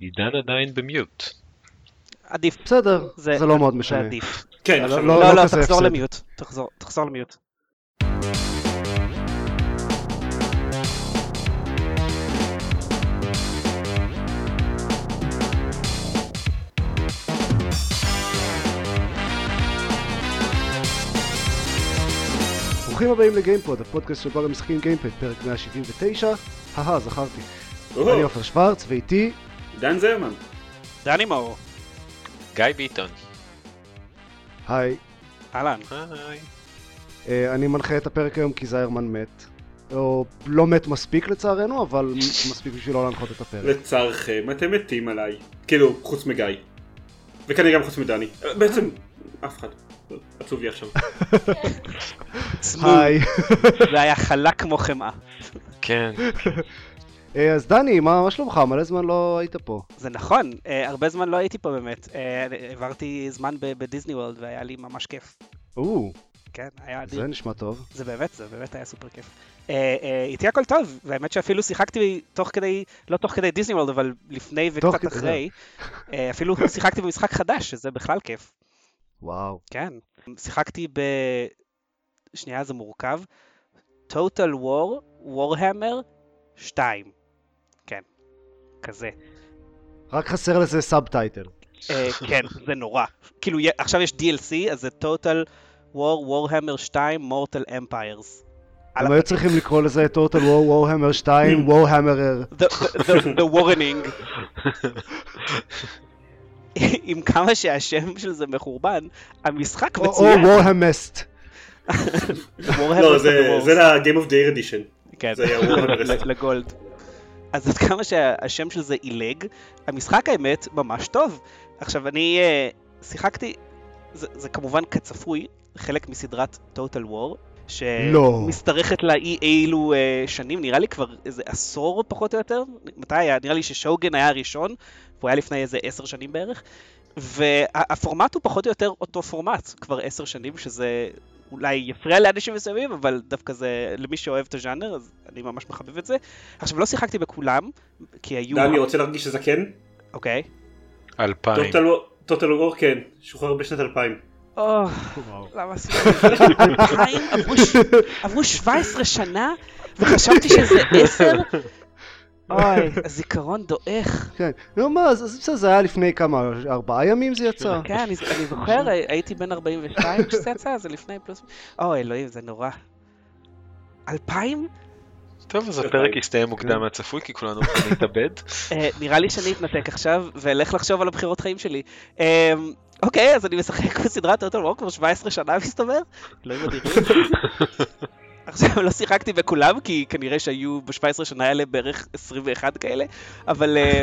עידן עדיין במיוט. עדיף. בסדר, זה לא מאוד משנה. זה עדיף. כן, לא, עכשיו... לא, לא, לא, כזה תחזור. למיוט. תחזור- תחזור למיוט. ברוכים הבאים לגיימפוד, הפודקאסט שבו גם משחקים גיימפד, פרק 179. אהה, זכרתי. אני עופר שוורץ, ואיתי, דן זרמן. דני מאור. גיא ביטון. היי. אהלן. היי. אה, אני מנחה את הפרק היום כי זיירמן מת. או לא מת מספיק לצערנו, אבל מספיק בשביל לא להנחות את הפרק. לצערכם, אתם מתים עליי. כאילו, חוץ מגיא. וכנראה גם חוץ מדני. אה, בעצם, אף אחד. עצוב לי עכשיו. היי. זה היה חלק כמו חמאה. כן. אה, אז דני, מה מה שלומך? מלא זמן לא היית פה. זה נכון, אה, הרבה זמן לא הייתי פה באמת. אה, העברתי זמן בדיסני וורלד והיה לי ממש כיף. או, כן, היה אדיר. זה נשמע טוב. זה באמת, זה באמת היה סופר כיף. אה, אה, איתי הכל טוב, והאמת שאפילו שיחקתי תוך כדי, לא תוך כדי דיסני וורלד, אבל לפני וקצת אחרי. אה, אפילו שיחקתי במשחק חדש, שזה בכלל כיף. וואו. כן. שיחקתי ב... שנייה, זה מורכב. Total War, Warhammer 2. כן, כזה. רק חסר לזה subtitle. אה, כן, זה נורא. כאילו, עכשיו יש DLC, אז זה Total War, Warhammer 2, Mortal Empires. הם היו. צריכים לקרוא לזה Total War Warhammer 2 Warhammer The, warning. עם כמה שהשם של זה מחורבן, המשחק או או מצוין. warhamest. לא, of זה. ל-Game of the Year Edition. כן, זה היה Warhammer ל- לגולד. אז עד כמה שהשם של זה עילג, המשחק האמת ממש טוב. עכשיו אני אה, שיחקתי, זה, זה כמובן כצפוי, חלק מסדרת Total War, לא. שמשתרכת לה אי אילו אה, שנים, נראה לי כבר איזה עשור פחות או יותר, מתי היה? נראה לי ששוגן היה הראשון, והוא היה לפני איזה עשר שנים בערך, והפורמט הוא פחות או יותר אותו פורמט, כבר עשר שנים, שזה אולי יפריע לאנשים מסוימים, אבל דווקא זה, למי שאוהב את הז'אנר, אז אני ממש מחבב את זה. עכשיו, לא שיחקתי בכולם, כי היו... דני רוצה להרגיש שזה כן? אוקיי. אלפיים. טוטל וור כן, שוחרר בשנת 2000. או, למה עשיתי את זה? אלפיים? עברו 17 שנה, וחשבתי שזה 10? אוי, הזיכרון דועך. כן. נו מה, אז בסדר, זה היה לפני כמה, ארבעה ימים זה יצא? כן, אני זוכר, הייתי בן 42 כשזה יצא, זה לפני פלוס... אוי, אלוהים, זה נורא. אלפיים? טוב, אז הפרק יסתיים מוקדם מהצפוי, כי כולנו הולכים להתאבד. אה, נראה לי שאני אתנתק עכשיו, ואלך לחשוב על הבחירות חיים שלי. אה, אוקיי, אז אני משחק בסדרת טוטל וור כבר 17 שנה מסתבר? אלוהים אדירים. עכשיו לא שיחקתי בכולם, כי כנראה שהיו ב-17 שנה האלה בערך 21 כאלה, אבל אה,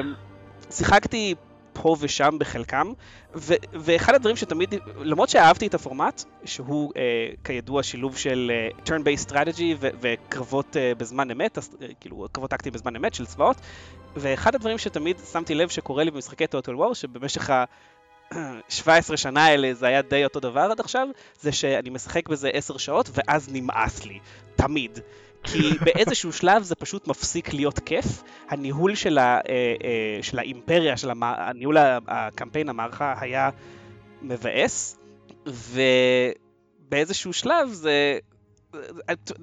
שיחקתי פה ושם בחלקם, ו- ואחד הדברים שתמיד, למרות שאהבתי את הפורמט, שהוא אה, כידוע שילוב של אה, turn-based strategy ו- וקרבות אה, בזמן אמת, אז, אה, כאילו קרבות טקטיים בזמן אמת של צבאות, ואחד הדברים שתמיד שמתי לב שקורה לי במשחקי טוטל וור, שבמשך ה... 17 שנה האלה זה היה די אותו דבר עד עכשיו, זה שאני משחק בזה 10 שעות ואז נמאס לי, תמיד. כי באיזשהו שלב זה פשוט מפסיק להיות כיף. הניהול של, ה, אה, אה, של האימפריה, של המ... הניהול הקמפיין, המערכה, היה מבאס, ובאיזשהו שלב זה...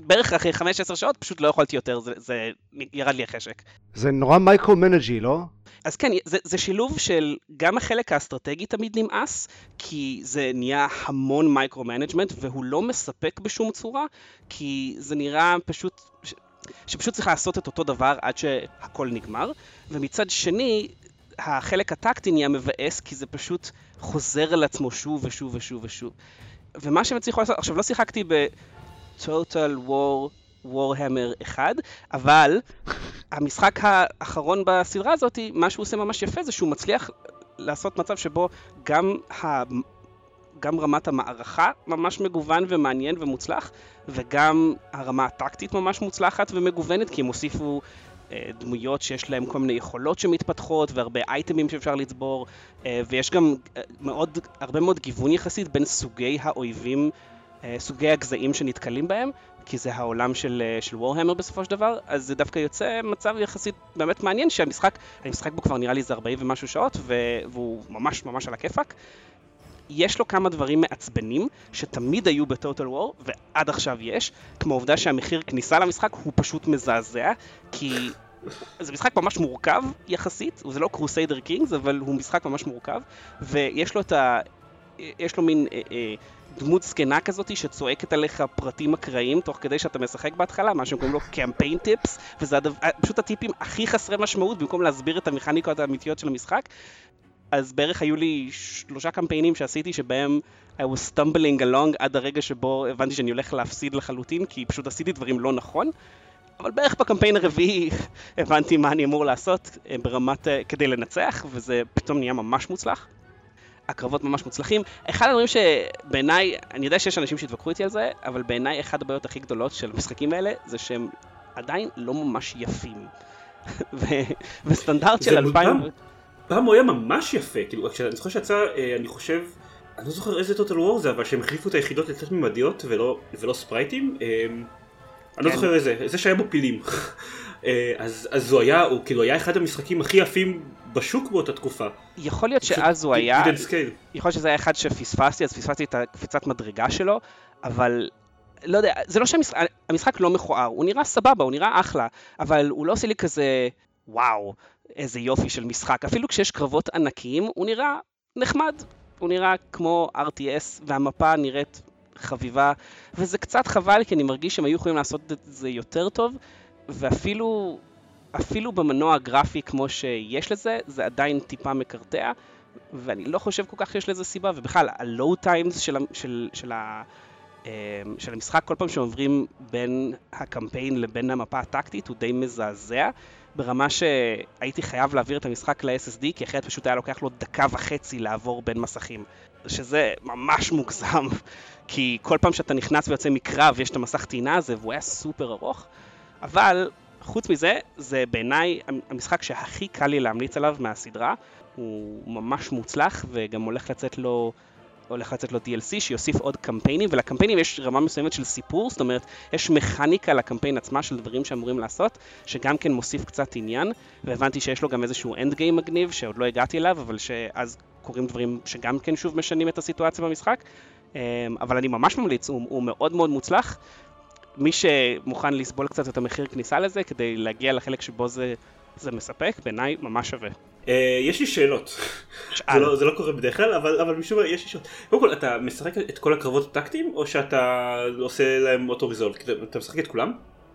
בערך אחרי 15 שעות פשוט לא יכולתי יותר, זה, זה ירד לי החשק. זה נורא micro-manage-י, לא? אז כן, זה, זה שילוב של גם החלק האסטרטגי תמיד נמאס, כי זה נהיה המון micro-management, והוא לא מספק בשום צורה, כי זה נראה פשוט, שפשוט צריך לעשות את אותו דבר עד שהכל נגמר, ומצד שני, החלק הטקטי נהיה מבאס, כי זה פשוט חוזר על עצמו שוב ושוב ושוב ושוב. ומה שהם הצליחו לעשות, עכשיו לא שיחקתי ב-Total War Warhammer 1, אבל המשחק האחרון בסדרה הזאת, מה שהוא עושה ממש יפה זה שהוא מצליח לעשות מצב שבו גם, ה... גם רמת המערכה ממש מגוון ומעניין ומוצלח, וגם הרמה הטקטית ממש מוצלחת ומגוונת, כי הם הוסיפו אה, דמויות שיש להם כל מיני יכולות שמתפתחות, והרבה אייטמים שאפשר לצבור, אה, ויש גם אה, מאוד, הרבה מאוד גיוון יחסית בין סוגי האויבים, אה, סוגי הגזעים שנתקלים בהם, כי זה העולם של, אה, של וורהמר בסופו של דבר, אז זה דווקא יוצא מצב יחסית באמת מעניין שהמשחק, אני משחק בו כבר נראה לי איזה 40 ומשהו שעות, והוא ממש ממש על הכיפאק. יש לו כמה דברים מעצבנים שתמיד היו בטוטל וור ועד עכשיו יש, כמו העובדה שהמחיר כניסה למשחק הוא פשוט מזעזע, כי זה משחק ממש מורכב יחסית, זה לא קרוסיידר קינגס, אבל הוא משחק ממש מורכב, ויש לו את ה... יש לו מין אה, אה, דמות זקנה כזאת שצועקת עליך פרטים אקראיים תוך כדי שאתה משחק בהתחלה, מה שהם קוראים לו קמפיין טיפס, וזה הדבר, פשוט הטיפים הכי חסרי משמעות במקום להסביר את המכניקות האמיתיות של המשחק. אז בערך היו לי שלושה קמפיינים שעשיתי שבהם I was stumbling along עד הרגע שבו הבנתי שאני הולך להפסיד לחלוטין, כי פשוט עשיתי דברים לא נכון. אבל בערך בקמפיין הרביעי הבנתי מה אני אמור לעשות אה, ברמת, אה, כדי לנצח, וזה פתאום נהיה ממש מוצלח. הקרבות ממש מוצלחים. אחד הדברים שבעיניי, אני יודע שיש אנשים שהתווכחו איתי על זה, אבל בעיניי אחת הבעיות הכי גדולות של המשחקים האלה, זה שהם עדיין לא ממש יפים. וסטנדרט של אלפיים... פעם הוא היה ממש יפה, כאילו, אני זוכר שיצא, אה, אני חושב, אני לא זוכר איזה טוטל וור זה, אבל שהם החליפו את היחידות לתת ממדיות ולא, ולא ספרייטים. אני לא כן. זוכר איזה, זה שהיה בו פילים. אה, אז, אז הוא היה, הוא כאילו היה אחד המשחקים הכי יפים בשוק באותה תקופה. יכול להיות שאז הוא היה, יכול להיות שזה היה אחד שפספסתי, אז פספסתי את הקפיצת מדרגה שלו, אבל לא יודע, זה לא שהמשחק לא מכוער, הוא נראה סבבה, הוא נראה אחלה, אבל הוא לא עושה לי כזה, וואו, איזה יופי של משחק. אפילו כשיש קרבות ענקיים, הוא נראה נחמד. הוא נראה כמו RTS, והמפה נראית חביבה, וזה קצת חבל, כי אני מרגיש שהם היו יכולים לעשות את זה יותר טוב, ואפילו אפילו במנוע הגרפי כמו שיש לזה, זה עדיין טיפה מקרטע, ואני לא חושב כל כך שיש לזה סיבה, ובכלל, ה-low times של, של, של, אמ, של המשחק, כל פעם שעוברים בין הקמפיין לבין המפה הטקטית, הוא די מזעזע, ברמה שהייתי חייב להעביר את המשחק ל-SSD, כי אחרת פשוט היה לוקח לו דקה וחצי לעבור בין מסכים. שזה ממש מוגזם, כי כל פעם שאתה נכנס ויוצא מקרב, יש את המסך טעינה הזה, והוא היה סופר ארוך, אבל חוץ מזה, זה בעיניי המשחק שהכי קל לי להמליץ עליו מהסדרה. הוא ממש מוצלח, וגם הולך לצאת לו... הולך לצאת לו DLC שיוסיף עוד קמפיינים, ולקמפיינים יש רמה מסוימת של סיפור, זאת אומרת, יש מכניקה לקמפיין עצמה של דברים שאמורים לעשות, שגם כן מוסיף קצת עניין, והבנתי שיש לו גם איזשהו אנד גיים מגניב, שעוד לא הגעתי אליו, אבל שאז קורים דברים שגם כן שוב משנים את הסיטואציה במשחק. אמ, אבל אני ממש ממליץ, הוא, הוא מאוד מאוד מוצלח, מי שמוכן לסבול קצת את המחיר כניסה לזה כדי להגיע לחלק שבו זה, זה מספק, בעיניי ממש שווה. Uh, יש לי שאלות, זה לא, זה לא קורה בדרך כלל, אבל, אבל משום מה יש לי שאלות. קודם כל, אתה משחק את כל הקרבות הטקטיים, או שאתה עושה להם אוטו ריזולט? אתה משחק את כולם?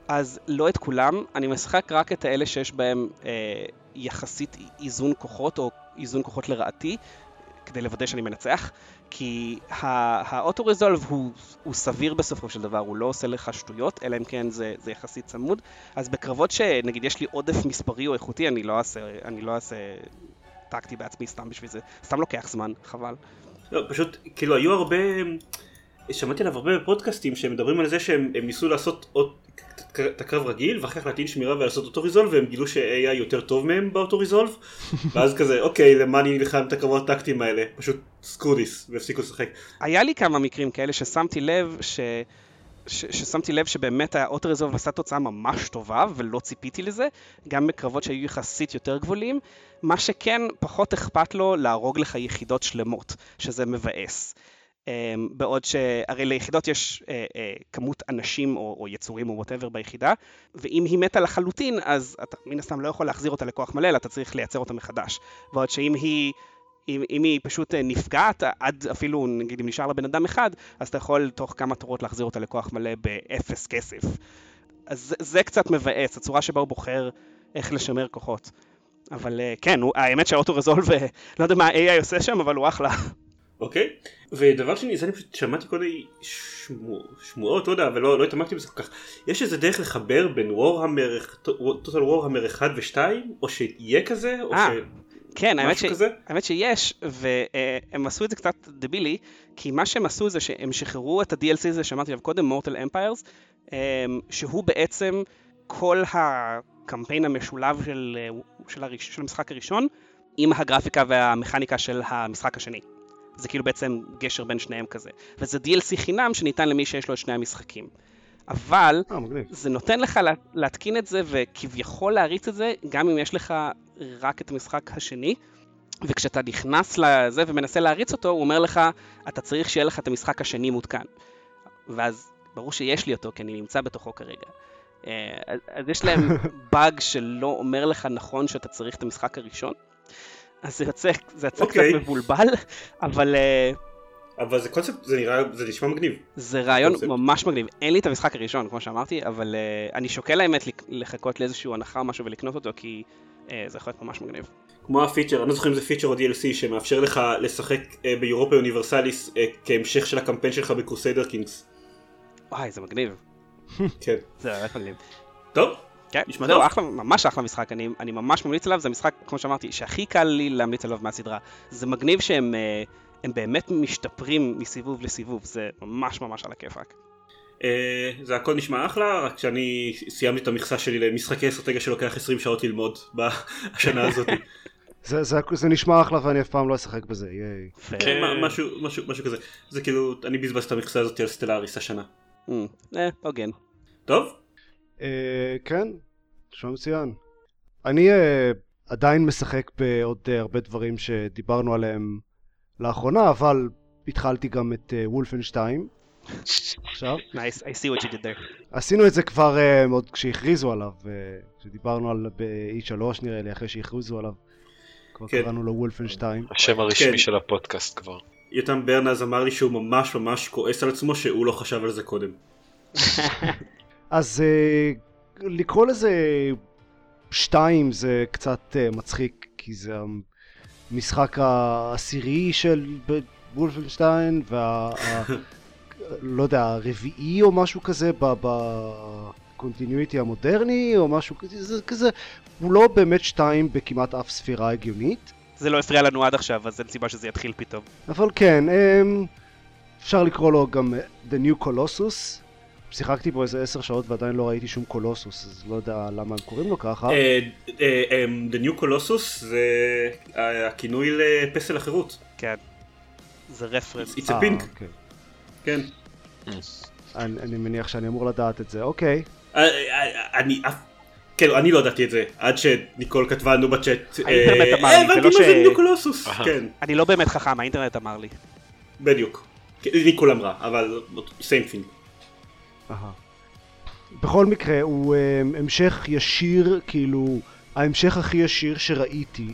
אז לא את כולם, אני משחק רק את האלה שיש בהם אה, יחסית איזון כוחות, או איזון כוחות לרעתי, כדי לוודא שאני מנצח. כי האוטו רזולב הוא, הוא סביר בסופו של דבר, הוא לא עושה לך שטויות, אלא אם כן זה, זה יחסית צמוד. אז בקרבות שנגיד יש לי עודף מספרי או איכותי, אני לא אעשה, אני לא אעשה טקטי בעצמי סתם בשביל זה. סתם לוקח זמן, חבל. לא, פשוט, כאילו היו הרבה... שמעתי עליו הרבה בפודקאסטים שמדברים על זה שהם ניסו לעשות עוד את הקרב רגיל ואחר כך להטעין שמירה ולעשות אותו ריזולב והם גילו ש-AI יותר טוב מהם באותו ריזולב ואז כזה אוקיי למה אני נלחם את הקרבות הטקטיים האלה פשוט screw this והפסקתי לשחק. היה לי כמה מקרים כאלה ששמתי לב ש... ש- ששמתי לב שבאמת ה auto resolve עשה תוצאה ממש טובה ולא ציפיתי לזה, גם בקרבות שהיו יחסית יותר גבוליים, מה שכן פחות אכפת לו להרוג לך יחידות שלמות, שזה מבאס. אמ, בעוד שהרי ליחידות יש אה, אה, כמות אנשים או, או יצורים או whatever ביחידה, ואם היא מתה לחלוטין, אז אתה מן הסתם לא יכול להחזיר אותה לכוח מלא, אלא אתה צריך לייצר אותה מחדש. בעוד שאם היא... אם, אם היא פשוט אה, נפגעת, עד אפילו, נגיד אם נשאר לה בן אדם אחד, אז אתה יכול תוך כמה תורות להחזיר אותה לכוח מלא באפס כסף. אז זה, זה קצת מבאס, הצורה שבה הוא בוחר איך לשמר כוחות. אבל כן, הוא, האמת שהאוטו רזולב, לא יודע מה ה-AI עושה שם, אבל הוא אחלה. אוקיי, ודבר שני, זה אני פשוט שמעתי כל מיני שמועות, לא יודע, ולא לא התעמקתי בזה כל כך. יש איזה דרך לחבר בין וורהמר, טוטל וורהמר 1 ו-2, או שיהיה כזה, או 아, אה, ש... כן, האמת, ש... האמת שיש, והם עשו את זה קצת דבילי, כי מה שהם עשו זה שהם שחררו את ה-DLC הזה שאמרתי עליו קודם, מורטל אמפיירס, שהוא בעצם כל הקמפיין המשולב של, של, הראש, של המשחק הראשון, עם הגרפיקה והמכניקה של המשחק השני. זה כאילו בעצם גשר בין שניהם כזה. וזה DLC חינם שניתן למי שיש לו את שני המשחקים. אבל אה. זה נותן לך לה- להתקין את זה וכביכול להריץ את זה, גם אם יש לך רק את המשחק השני. וכשאתה נכנס לזה ומנסה להריץ אותו, הוא אומר לך, אתה צריך שיהיה לך את המשחק השני מותקן. ואז ברור שיש לי אותו, כי אני נמצא בתוכו כרגע. אה, אז יש להם באג שלא אומר לך נכון שאתה צריך את המשחק הראשון. אז זה יוצא, זה יוצא אוקיי. קצת מבולבל, אבל אה, אבל זה קונספט, זה נראה, זה נשמע מגניב. זה רעיון קונספט. ממש מגניב. אין לי את המשחק הראשון, כמו שאמרתי, אבל uh, אני שוקל האמת לחכות לאיזשהו הנחה או משהו ולקנות אותו, כי uh, זה יכול להיות ממש מגניב. כמו ה feature, אני לא זוכר אם זה feature או DLC שמאפשר לך לשחק אה, ב Europa Universalis אה, כהמשך של הקמפיין שלך ב Crusader Kings. וואי, זה מגניב. כן. זה באמת מגניב. טוב, כן, נשמע טוב. אחלה, ממש אחלה משחק, אני, אני ממש ממליץ עליו, זה משחק, כמו שאמרתי, שהכי קל לי להמליץ עליו מהסדרה. זה מגניב שהם אה, הם באמת משתפרים מסיבוב לסיבוב, זה ממש ממש על הכיפאק. אה, זה הכל נשמע אחלה, רק שאני סיימתי את המכסה שלי למשחקי אסטרטגיה שלוקח 20 שעות ללמוד בשנה הזאת. זה, זה, זה נשמע אחלה ואני אף פעם לא אשחק בזה, ייי. כן. מה- משהו, משהו, משהו כזה. זה כאילו, אני בזבזתי את המכסה הזאת על סטלאריס השנה. אמ, אה, הוגן. טוב? אה, כן, נשמע מצוין. אני אה, עדיין משחק בעוד אה, הרבה דברים שדיברנו עליהם לאחרונה, אבל התחלתי גם את אה, וולפנשטיין עכשיו. Nice, I see what you did there. עשינו את זה כבר אה, עוד כשהכריזו עליו, אה, כשדיברנו על ב-E3 נראה לי, אחרי שהכריזו עליו. כבר כן. קראנו לו וולפנשטיין. השם הרשמי כן. של הפודקאסט כבר. יותם ברנז אמר לי שהוא ממש ממש כועס על עצמו שהוא לא חשב על זה קודם. אז אה, לקרוא לזה שתיים זה קצת אה, מצחיק, כי זה המשחק העשירי של וולפנשטיין, וה... לא יודע, הרביעי או משהו כזה בקונטיניויטי המודרני, או משהו כזה, זה כזה, הוא לא באמת שתיים בכמעט אף ספירה הגיונית. זה לא הפריע לנו עד עכשיו, אז אין סיבה שזה יתחיל פתאום. אבל כן, אמ, אפשר לקרוא לו גם The New Colossus. שיחקתי בו איזה עשר שעות ועדיין לא ראיתי שום קולוסוס, אז לא יודע למה הם קוראים לו ככה. אה, אה, אה, The New Colossus זה הכינוי לפסל החירות. כן. זה רפרנס. It's a pink. אוקיי. כן. אני, אני מניח שאני אמור לדעת את זה, אוקיי. אני אף... כן, אני לא ידעתי את זה, עד שניקול כתבה לנו בצ'אט. האינטרנט אמר לי, זה הבנתי לא מה זה ש- ניו קולוסוס. אהה. כן, אני לא באמת חכם, האינטרנט אמר לי. בדיוק. כן, ניקול אמרה, אבל same thing. אהה. בכל מקרה, הוא um, המשך ישיר, כאילו, ההמשך הכי ישיר שראיתי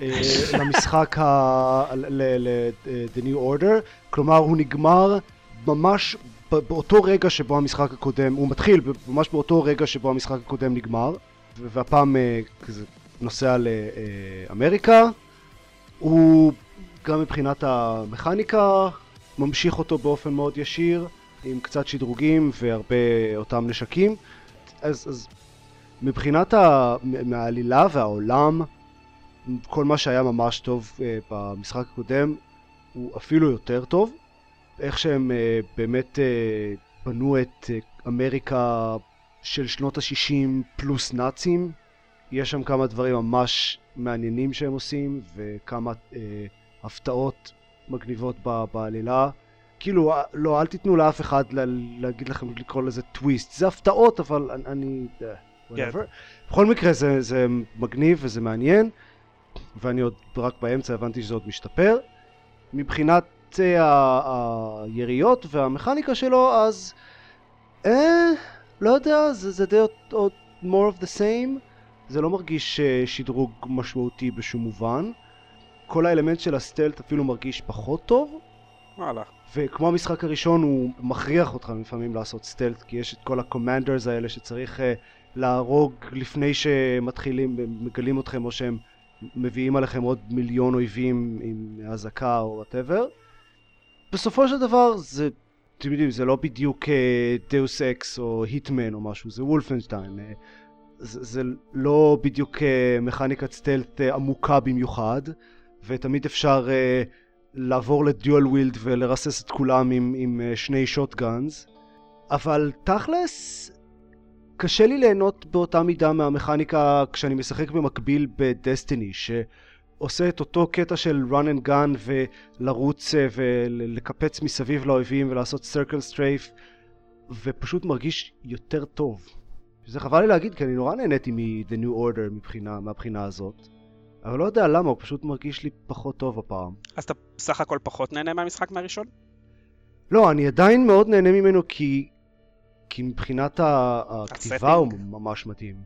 אה, למשחק ה... ל- ל- אה, The New Order, כלומר הוא נגמר ממש באותו רגע שבו המשחק הקודם, הוא מתחיל ממש באותו רגע שבו המשחק הקודם נגמר, והפעם אה, כזה נוסע לאמריקה, הוא גם מבחינת המכניקה ממשיך אותו באופן מאוד ישיר, עם קצת שדרוגים והרבה אותם נשקים. אז, אז מבחינת ה... מהעלילה והעולם, כל מה שהיה ממש טוב uh, במשחק הקודם הוא אפילו יותר טוב. איך שהם uh, באמת uh, בנו את uh, אמריקה של שנות ה-60 פלוס נאצים. יש שם כמה דברים ממש מעניינים שהם עושים וכמה uh, הפתעות מגניבות ב- בעלילה. כאילו, אה, לא, אל תיתנו לאף אחד לה, להגיד לכם לקרוא לזה טוויסט. זה הפתעות, אבל אני... אה, whatever. בכל מקרה, זה, זה מגניב וזה מעניין, ואני עוד רק באמצע הבנתי שזה עוד משתפר. מבחינת אה, ה- היריות והמכניקה שלו, אז... אה, לא יודע, זה, זה די עוד, עוד more of the same. זה לא מרגיש שדרוג משמעותי בשום מובן. כל האלמנט של הסטלט אפילו מרגיש פחות טוב. וואלה. וכמו המשחק הראשון הוא מכריח אותך לפעמים לעשות סטלט כי יש את כל הקומנדרס האלה שצריך uh, להרוג לפני שמתחילים, מגלים אתכם או שהם מביאים עליכם עוד מיליון אויבים עם אזעקה או whatever. בסופו של דבר זה, אתם יודעים, זה לא בדיוק Deus Ex או Hitman או משהו, זה Wolfenstein. אה, זה, זה לא בדיוק uh, מכניקת stealth uh, עמוקה במיוחד, ותמיד אפשר uh, לעבור ל dual wield ולרסס את כולם עם, עם אה, שני shotguns, אבל תכלס, קשה לי ליהנות באותה מידה מהמכניקה כשאני משחק במקביל בדסטיני, שעושה את אותו קטע של run and gun ולרוץ אה, ולקפץ מסביב לאויבים ולעשות circle strafe ופשוט מרגיש יותר טוב. שזה חבל לי להגיד, כי אני נורא נהניתי מ-The New Order מבחינה, מהבחינה הזאת. אבל לא יודע למה, הוא פשוט מרגיש לי פחות טוב הפעם. אז אתה בסך הכל פחות נהנה מהמשחק מהראשון? לא, אני עדיין מאוד נהנה ממנו כי, כי מבחינת הכתיבה והסטינג. ממש מתאים.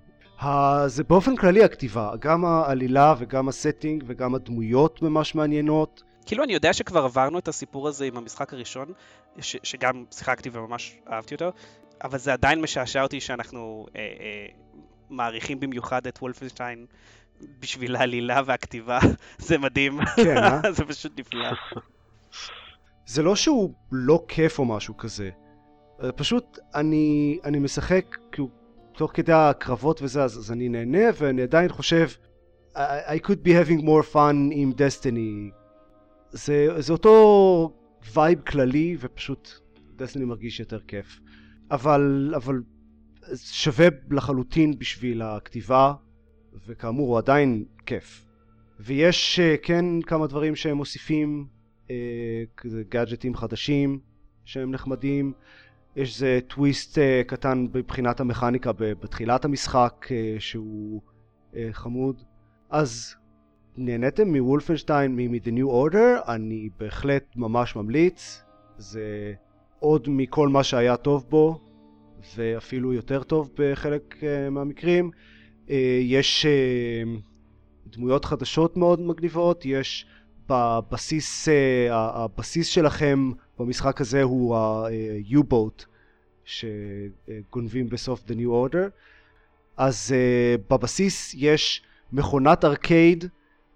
ה- זה באופן כללי הכתיבה, גם העלילה וגם ה setting וגם הדמויות ממש מעניינות. כאילו אני יודע שכבר עברנו את הסיפור הזה עם המשחק הראשון, ש- שגם שיחקתי וממש אהבתי אותו, אבל זה עדיין משעשע אותי שאנחנו אה, אה, מעריכים במיוחד את וולפנשטיין בשביל העלילה והכתיבה, זה מדהים, כן, אה? זה פשוט נפלא. זה לא שהוא לא כיף או משהו כזה. אה, פשוט אני, אני משחק, כאילו, תוך כדי הקרבות וזה, אז, אז אני נהנה, ואני עדיין חושב, I, I could be having more fun עם דסטיני. זה, זה אותו vibe כללי, ופשוט דסטיני מרגיש יותר כיף. אבל, אבל שווה לחלוטין בשביל הכתיבה, וכאמור הוא עדיין כיף. ויש אה, כן כמה דברים שהם מוסיפים, אה, כזה גאדג'טים חדשים שהם נחמדים. יש איזה טוויסט אה, קטן מבחינת המכניקה בתחילת המשחק שהוא חמוד. אז נהניתם מוולפנשטיין מ-The New Order, אני בהחלט ממש ממליץ. זה עוד מכל מה שהיה טוב בו, ואפילו יותר טוב בחלק מהמקרים. אה, יש אה, דמויות חדשות מאוד מגניבות, יש בבסיס, אה, הבסיס שלכם במשחק הזה הוא ה-U-Boat שגונבים בסוף The New Order. אז בבסיס יש מכונת ארקייד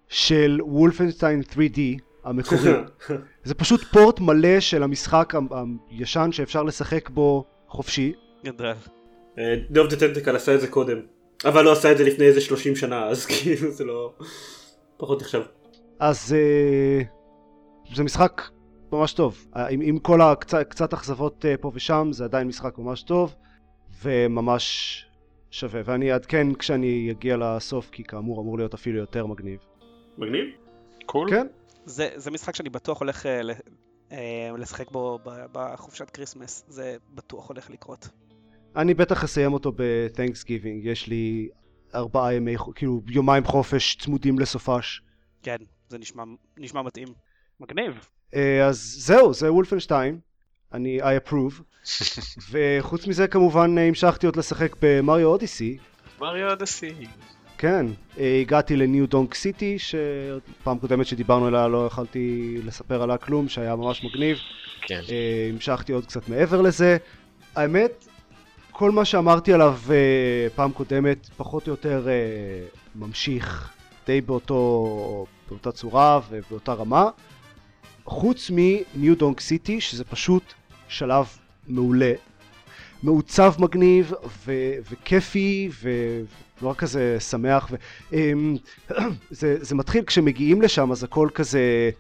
של וולפנשטיין 3D המקורי. זה פשוט פורט מלא של המשחק הישן שאפשר לשחק בו חופשי. גדול. דוב דה טנטקל עשה את זה קודם. אבל לא עשה את זה לפני איזה 30 שנה, אז כאילו זה לא... פחות נחשב. אז uh, זה משחק ממש טוב. עם, עם כל הקצת קצת אכזבות uh, פה ושם, זה עדיין משחק ממש טוב, וממש שווה. ואני אעדכן כשאני אגיע לסוף, כי כאמור אמור להיות אפילו יותר מגניב. מגניב? Cool. כן? זה, זה משחק שאני בטוח הולך אה, ל- אה, לשחק בו בחופשת Christmas, זה בטוח הולך לקרות. אני בטח אסיים אותו ב-Thanksgiving, יש לי ארבעה ימי, כאילו יומיים חופש צמודים לסופש. כן, זה נשמע, נשמע מתאים. מגניב. אה, אז זהו, זה וולפנשטיין, אני I approve, וחוץ מזה כמובן אה, המשכתי עוד לשחק במריו אודיסי, מריו אדסי. כן, אה, הגעתי לניו דונק סיטי, שפעם קודמת שדיברנו עליה לא יכלתי לספר עליה כלום, שהיה ממש מגניב, כן. המשכתי עוד קצת מעבר לזה. האמת, כל מה שאמרתי עליו אה, פעם קודמת, פחות או יותר אה, ממשיך די באותו, באותה צורה ובאותה רמה, חוץ מניו דונק סיטי, שזה פשוט שלב מעולה. מעוצב מגניב ו- וכיפי ונורא כזה שמח. ו- אמ, זה, זה מתחיל כשמגיעים לשם אז הכל כזה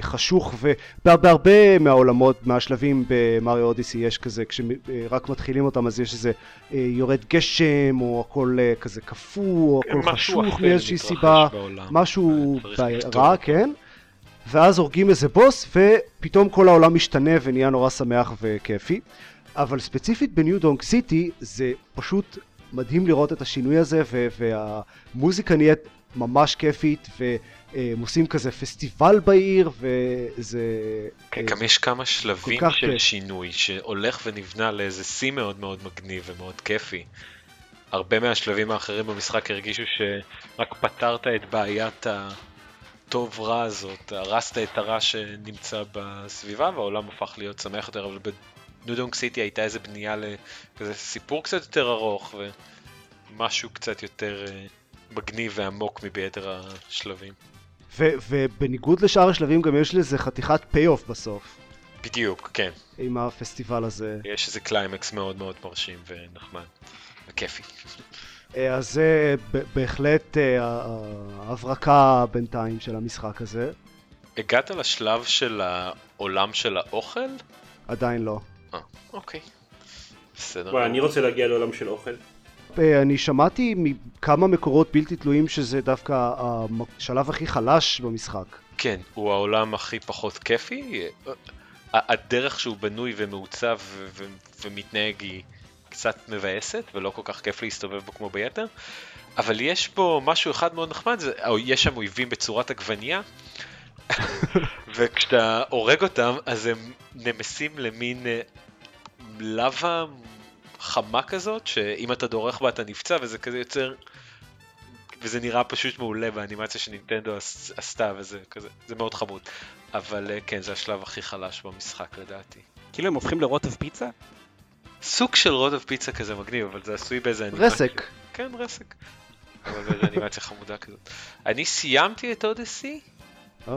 חשוך ובהרבה מהעולמות, מהשלבים במריו אודיסי יש כזה, כשרק מתחילים אותם אז יש איזה אה, יורד גשם או הכל אה, כזה קפוא או הכל חשוך מאיזושהי סיבה, בעולם. משהו לפתור רע. כן? ואז הורגים איזה בוס ופתאום כל העולם משתנה ונהיה נורא שמח וכיפי. אבל ספציפית בניו דונק סיטי זה פשוט מדהים לראות את השינוי הזה ו- והמוזיקה נהיית ממש כיפית והם עושים כזה פסטיבל בעיר וזה... כן, אה, גם יש כמה שלבים של כיף. שינוי שהולך ונבנה לאיזה שיא מאוד מאוד מגניב ומאוד כיפי. הרבה מהשלבים האחרים במשחק הרגישו שרק פתרת את בעיית הטוב רע הזאת, הרסת את הרע שנמצא בסביבה והעולם הפך להיות שמח יותר, אבל בניו דונק סיטי הייתה איזה בנייה לכזה סיפור קצת יותר ארוך ומשהו קצת יותר אה, מגניב ועמוק מביתר השלבים. ו- ובניגוד לשאר השלבים גם יש לזה חתיכת payoff בסוף בדיוק, כן. עם הפסטיבל הזה. יש איזה קליימקס מאוד מאוד מרשים ונחמד וכיפי. אה, אז זה ב- בהחלט אה, ה- ההברקה בינתיים של המשחק הזה. הגעת לשלב של העולם של האוכל? עדיין לא. אה, אוקיי. בסדר. וואי, אני רוצה להגיע לעולם של אוכל. אה, אני שמעתי מכמה מקורות בלתי תלויים שזה דווקא השלב הכי חלש במשחק. כן, הוא העולם הכי פחות כיפי. הדרך שהוא בנוי ומעוצב ומתנהג היא קצת מבאסת ולא כל כך כיף להסתובב בו כמו ביתר. אבל יש פה משהו אחד מאוד נחמד, זה, יש שם אויבים בצורת עגבנייה, וכשאתה הורג אותם אז הם נמסים למין אה, לבה חמה כזאת, שאם אתה דורך בה אתה נפצע וזה כזה יוצר... וזה נראה פשוט מעולה באנימציה שנינטנדו עשתה וזה כזה, זה מאוד חמוד. אבל אה, כן, זה השלב הכי חלש במשחק לדעתי. כאילו הם הופכים לרוטב פיצה? סוג של רוטב פיצה כזה מגניב, אבל זה עשוי באיזה אנימציה. רסק. כן, רסק. אבל באיזה אנימציה חמודה כזאת. אני סיימתי את אודסי. אה,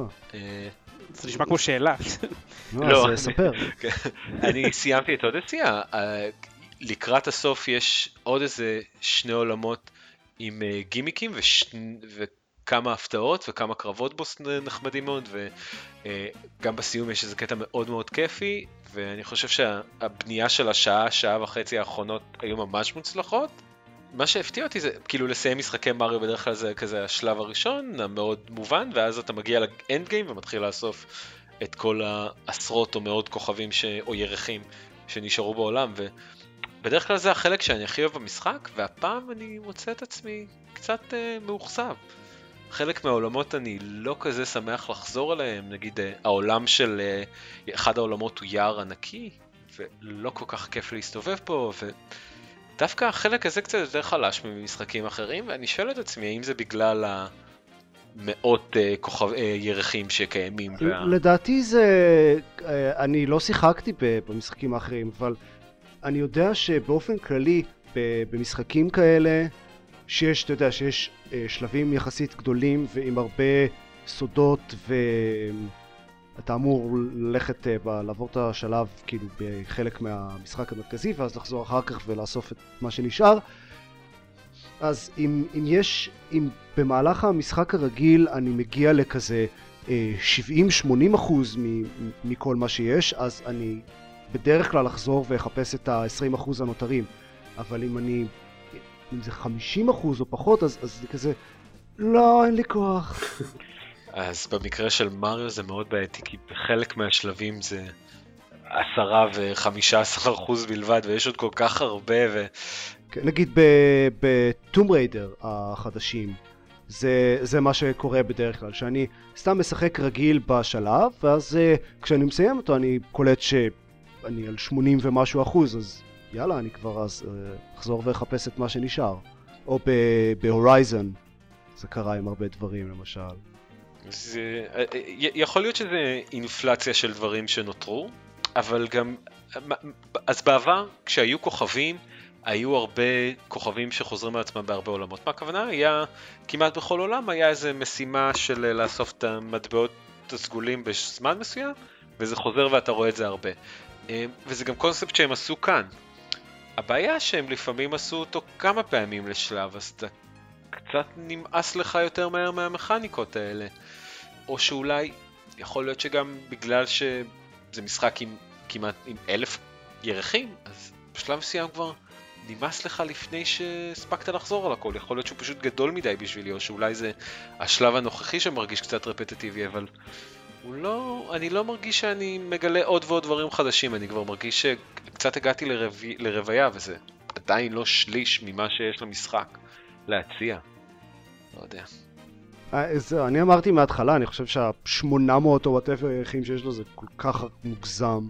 זה נשמע כמו שאלה. לא. אז אה, ספר. כן. אני סיימתי את אודסי, לקראת הסוף יש עוד איזה שני עולמות עם אה, גימיקים וש... וכמה הפתעות וכמה קרבות בוס נחמדים מאוד וגם בסיום יש איזה קטע מאוד מאוד כיפי ואני חושב שהבנייה של השעה, שעה וחצי האחרונות היו ממש מוצלחות. מה שהפתיע אותי זה כאילו לסיים משחקי מריו בדרך כלל זה כזה השלב הראשון המאוד מובן ואז אתה מגיע לאנד גיים ומתחיל לאסוף את כל העשרות או מאות כוכבים ש... או ירחים שנשארו בעולם ובדרך כלל זה החלק שאני הכי אוהב במשחק והפעם אני מוצא את עצמי קצת uh, מאוכזב. חלק מהעולמות אני לא כזה שמח לחזור אליהם, נגיד uh, העולם של uh, אחד העולמות הוא יער ענקי ולא כל כך כיף להסתובב פה ודווקא החלק הזה קצת יותר חלש ממשחקים אחרים ואני שואל את עצמי האם זה בגלל המאות uh, כוכב, uh, ירחים שקיימים. וה... לדעתי זה... אה, אני לא שיחקתי במשחקים האחרים, אבל אני יודע שבאופן כללי, במשחקים כאלה, שיש, אתה יודע, שיש אה, שלבים יחסית גדולים ועם הרבה סודות ואתה אמור ללכת, אה, לעבור את השלב כאילו בחלק מהמשחק המרכזי ואז לחזור אחר כך ולאסוף את מה שנשאר. אז אם, אם יש, אם במהלך המשחק הרגיל אני מגיע לכזה אה, 70-80 אחוז מ- מ- מכל מה שיש, אז אני בדרך כלל אחזור ואחפש את ה-20 אחוז הנותרים. אבל אם אני, אם זה 50 אחוז או פחות, אז, אז זה כזה, לא, אין לי כוח. אז במקרה של מריו זה מאוד בעייתי, כי בחלק מהשלבים זה עשרה וחמישה עשר אחוז בלבד, ויש עוד כל כך הרבה, ו... כן, נגיד בטום ריידר החדשים, זה, זה מה שקורה בדרך כלל, שאני סתם משחק רגיל בשלב, ואז אה, כשאני מסיים אותו אני קולט שאני על 80 ומשהו אחוז, אז יאללה, אני כבר אז אה, אחזור ואחפש את מה שנשאר. או בהורייזן, זה קרה עם הרבה דברים למשל. זה... י- יכול להיות שזה אינפלציה של דברים שנותרו, אבל גם... אז בעבר, כשהיו כוכבים, היו הרבה כוכבים שחוזרים על עצמם בהרבה עולמות. מה הכוונה? היה, כמעט בכל עולם היה איזה משימה של אה, לאסוף את המטבעות הסגולים בזמן מסוים, וזה חוזר ואתה רואה את זה הרבה. אה, וזה גם קונספט שהם עשו כאן. הבעיה שהם לפעמים עשו אותו כמה פעמים לשלב, אז אתה קצת נמאס לך יותר מהר מהמכניקות האלה. או שאולי, יכול להיות שגם בגלל שזה משחק עם כמעט עם אלף ירחים, אז בשלב מסוים כבר נמאס לך לפני שהספקת לחזור על הכל. יכול להיות שהוא פשוט גדול מדי בשבילי, או שאולי זה השלב הנוכחי שמרגיש קצת רפטטיבי, אבל הוא לא, אני לא מרגיש שאני מגלה עוד ועוד דברים חדשים, אני כבר מרגיש שקצת הגעתי לרב... לרוויה, וזה עדיין לא שליש ממה שיש למשחק להציע. לא יודע. אה, זהו, אני אמרתי מההתחלה, אני חושב שה-800 או וואטאבר ירחים שיש לו זה כל כך מוגזם.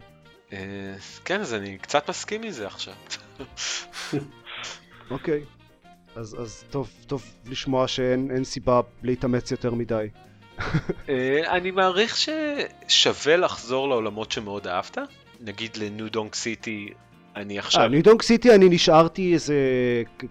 אה, כן, אז אני קצת מסכים מזה עכשיו. אוקיי. אז, אז טוב, טוב לשמוע שאין אין סיבה להתאמץ יותר מדי. אה, אני מעריך ששווה לחזור לעולמות שמאוד אהבת. נגיד לניו דונג סיטי, אני עכשיו... אה, ניו דונג סיטי אני נשארתי איזה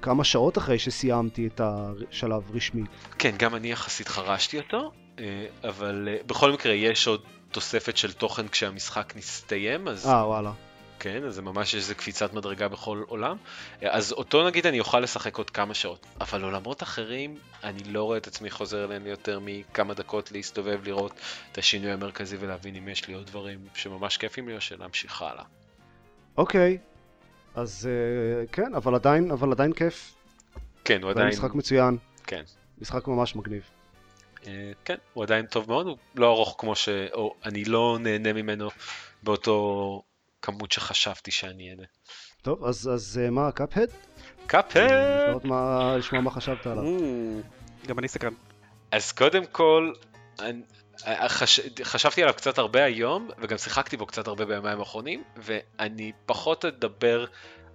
כמה שעות אחרי שסיימתי את השלב רשמי. כן, גם אני יחסית חרשתי אותו, אה, אבל בכל מקרה יש עוד תוספת של תוכן כשהמשחק נסתיים, אז אה, וואלה. כן, אז זה ממש איזה קפיצת מדרגה בכל עולם. אז אותו נגיד אני אוכל לשחק עוד כמה שעות, אבל עולמות אחרים, אני לא רואה את עצמי חוזר אליהם יותר מכמה דקות להסתובב, לראות את השינוי המרכזי ולהבין אם יש לי עוד דברים שממש כיפים לי או שלהמשיך הלאה. אוקיי. אז אה, כן, אבל עדיין, אבל עדיין כיף. כן, הוא עדיין. משחק מצוין. כן. משחק ממש מגניב. אה, כן, הוא עדיין טוב מאוד, הוא לא ארוך כמו ש... או אני לא נהנה ממנו באותו הכמות שחשבתי שאני אהנה. טוב, אז, אז אה, מה, קאפהד? קאפהד! לשמוע מה- לשמוע מה חשבת עליו. Mm, גם אני סקרן. אז קודם כל, אני, חש, חשבתי עליו קצת הרבה היום, וגם שיחקתי בו קצת הרבה בימיים האחרונים, ואני פחות אדבר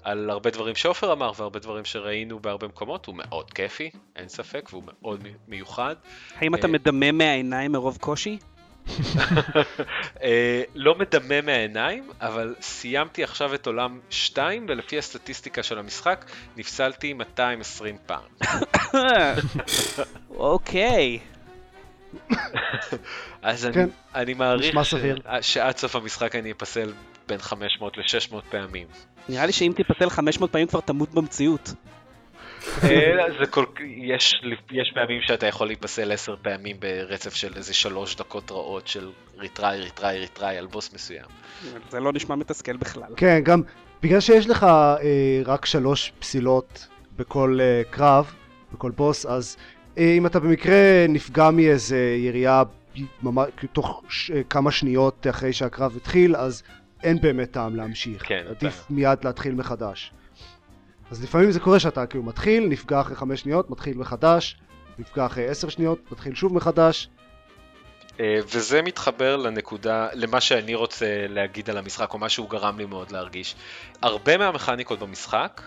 על הרבה דברים שעופר אמר והרבה דברים שראינו בהרבה מקומות, הוא מאוד כיפי, אין ספק, והוא מאוד מי- מיוחד. האם אתה אה, מדמם מהעיניים מרוב קושי? אה, לא מדמם מהעיניים, אבל סיימתי עכשיו את עולם 2, ולפי הסטטיסטיקה של המשחק, נפסלתי 220 פעם. אוקיי. אז אני, כן, אני מעריך ש-. שעד סוף המשחק אני אפסל בין 500 ל-600 פעמים. נראה לי שאם תיפסל 500 פעמים כבר תמות במציאות. אה, זה כל... יש, יש פעמים שאתה יכול להיפסל 10 פעמים ברצף של איזה 3 דקות רעות של retry, retry, retry על בוס מסוים. זה לא נשמע מתסכל בכלל. כן, גם בגלל שיש לך אה, רק שלוש פסילות בכל אה, קרב, בכל בוס, אז אה, אם אתה במקרה נפגע מאיזה ירייה ממש, תוך ש, אה, כמה שניות אחרי שהקרב התחיל, אז אין באמת טעם להמשיך. כן, עדיף אתה- מיד להתחיל מחדש. אז לפעמים זה קורה שאתה כאילו מתחיל, נפגע אחרי חמש שניות, מתחיל מחדש, נפגע אחרי עשר שניות, מתחיל שוב מחדש. אה, וזה מתחבר לנקודה, למה שאני רוצה להגיד על המשחק, או מה שהוא גרם לי מאוד להרגיש. הרבה מהמכניקות במשחק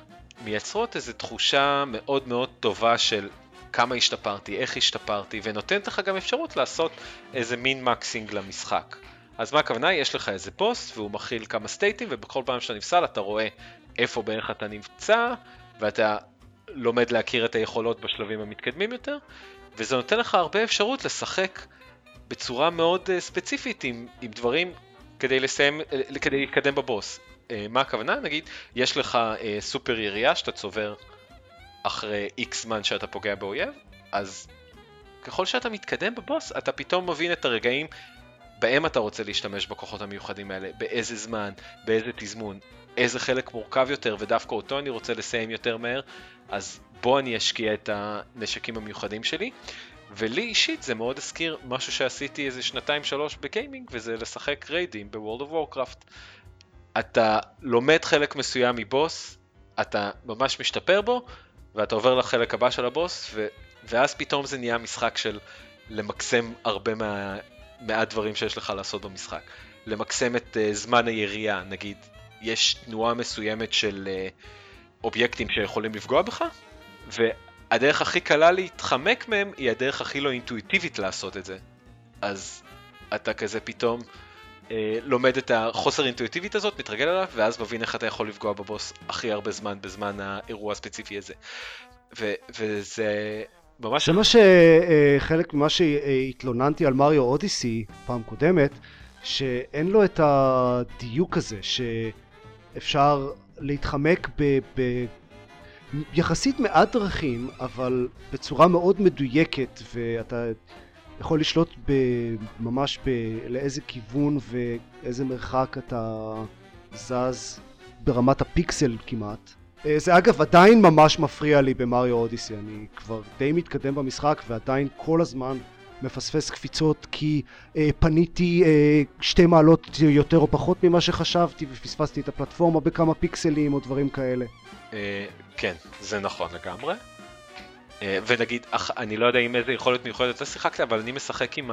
מייצרות איזו תחושה מאוד מאוד טובה של כמה השתפרתי, איך השתפרתי, ונותנת לך גם אפשרות לעשות איזה מין מקסינג למשחק. אז מה הכוונה? יש לך איזה פוסט, והוא מכיל כמה סטייטים, ובכל פעם שאתה נפסל אתה רואה איפה בערך אתה נמצא, ואתה לומד להכיר את היכולות בשלבים המתקדמים יותר, וזה נותן לך הרבה אפשרות לשחק בצורה מאוד uh, ספציפית עם, עם דברים כדי לסיים, uh, כדי להתקדם בבוס. Uh, מה הכוונה? נגיד, יש לך סופר ירייה שאתה צובר אחרי איקס זמן שאתה פוגע באויב, אז ככל שאתה מתקדם בבוס, אתה פתאום מבין את הרגעים בהם אתה רוצה להשתמש בכוחות המיוחדים האלה, באיזה זמן, באיזה תזמון, איזה חלק מורכב יותר, ודווקא אותו אני רוצה לסיים יותר מהר, אז בוא אני אשקיע את הנשקים המיוחדים שלי. ולי אישית זה מאוד הזכיר משהו שעשיתי איזה שנתיים שלוש ב gaming, וזה לשחק raidים בוורלד אוף וורקראפט. אתה לומד חלק מסוים מבוס, אתה ממש משתפר בו, ואתה עובר לחלק הבא של הבוס, ו... ואז פתאום זה נהיה משחק של למקסם הרבה מה... מהדברים שיש לך לעשות במשחק. למקסם את uh, זמן הירייה, נגיד, יש תנועה מסוימת של uh, אובייקטים שיכולים לפגוע בך, והדרך הכי קלה להתחמק מהם היא הדרך הכי לא אינטואיטיבית לעשות את זה. אז אתה כזה פתאום אה, לומד את החוסר אינטואיטיבית הזאת, מתרגל עליו, ואז מבין איך אתה יכול לפגוע בבוס הכי הרבה זמן בזמן האירוע הספציפי הזה. ו- וזה ממש... זה מה שחלק ממה שהתלוננתי על מריו אודיסי פעם קודמת, שאין לו את הדיוק הזה, שאפשר להתחמק ב... ב... יחסית מעט דרכים, אבל בצורה מאוד מדויקת, ואתה יכול לשלוט ב... ממש ב... לאיזה כיוון ואיזה מרחק אתה זז ברמת הפיקסל כמעט. אה, זה אגב עדיין ממש מפריע לי במריו אודיסי, אני כבר די מתקדם במשחק ועדיין כל הזמן מפספס קפיצות כי אה, פניתי אה, שתי מעלות יותר או פחות ממה שחשבתי ופספסתי את הפלטפורמה בכמה פיקסלים או דברים כאלה. אה, כן, זה נכון לגמרי. אה, ונגיד, אח, אני לא יודע עם איזה יכולת מיוחדת אתה שיחקת, אבל אני משחק עם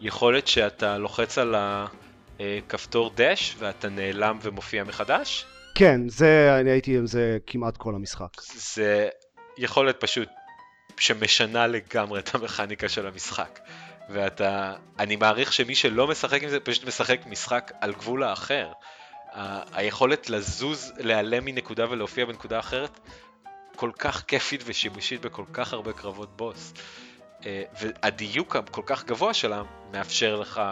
היכולת שאתה לוחץ על הכפתור דש ואתה נעלם ומופיע מחדש. כן, זה, אני הייתי עם זה כמעט כל המשחק. זה יכולת פשוט שמשנה לגמרי את המכניקה של המשחק. ואתה, אני מעריך שמי שלא משחק עם זה פשוט משחק משחק על גבול האחר. היכולת לזוז, להיעלם מנקודה ולהופיע בנקודה אחרת, כל כך כיפית ושימושית בכל כך הרבה קרבות בוס. אה, והדיוק הכל כך גבוה שלה מאפשר לך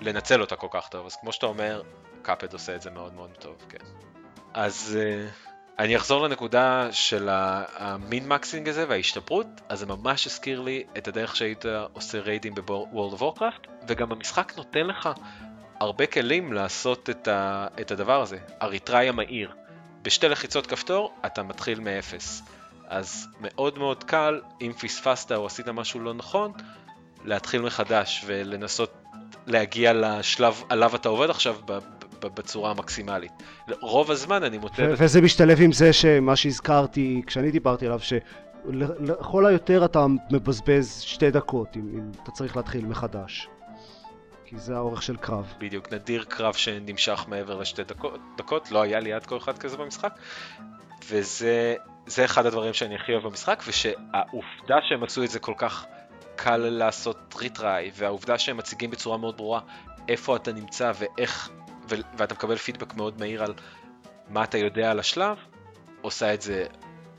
לנצל אותה כל כך טוב. אז כמו שאתה אומר, קאפד עושה את זה מאוד מאוד טוב, כן. אז uh, אני אחזור לנקודה של המין מקסינג הזה וההשתפרות, אז זה ממש הזכיר לי את הדרך שהיית עושה ריידים of Warcraft, וגם המשחק נותן לך הרבה כלים לעשות את, ה- את הדבר הזה, אריתראי המהיר. בשתי לחיצות כפתור אתה מתחיל מאפס. אז מאוד מאוד קל, אם פספסת או עשית משהו לא נכון, להתחיל מחדש ולנסות להגיע לשלב עליו אתה עובד עכשיו בצורה המקסימלית. רוב הזמן אני מוצא... ו- וזה משתלב עם זה שמה שהזכרתי כשאני דיברתי עליו, שלכל היותר אתה מבזבז שתי דקות אם, אם אתה צריך להתחיל מחדש. כי זה האורך של קרב. בדיוק, נדיר קרב שנמשך מעבר לשתי דקות, דקות, לא היה לי עד כה אחד כזה במשחק, וזה זה אחד הדברים שאני הכי אוהב במשחק, ושהעובדה שהם עשו את זה כל כך קל לעשות ריטריי, והעובדה שהם מציגים בצורה מאוד ברורה איפה אתה נמצא ואיך, ואתה מקבל פידבק מאוד מהיר על מה אתה יודע על השלב, עושה את זה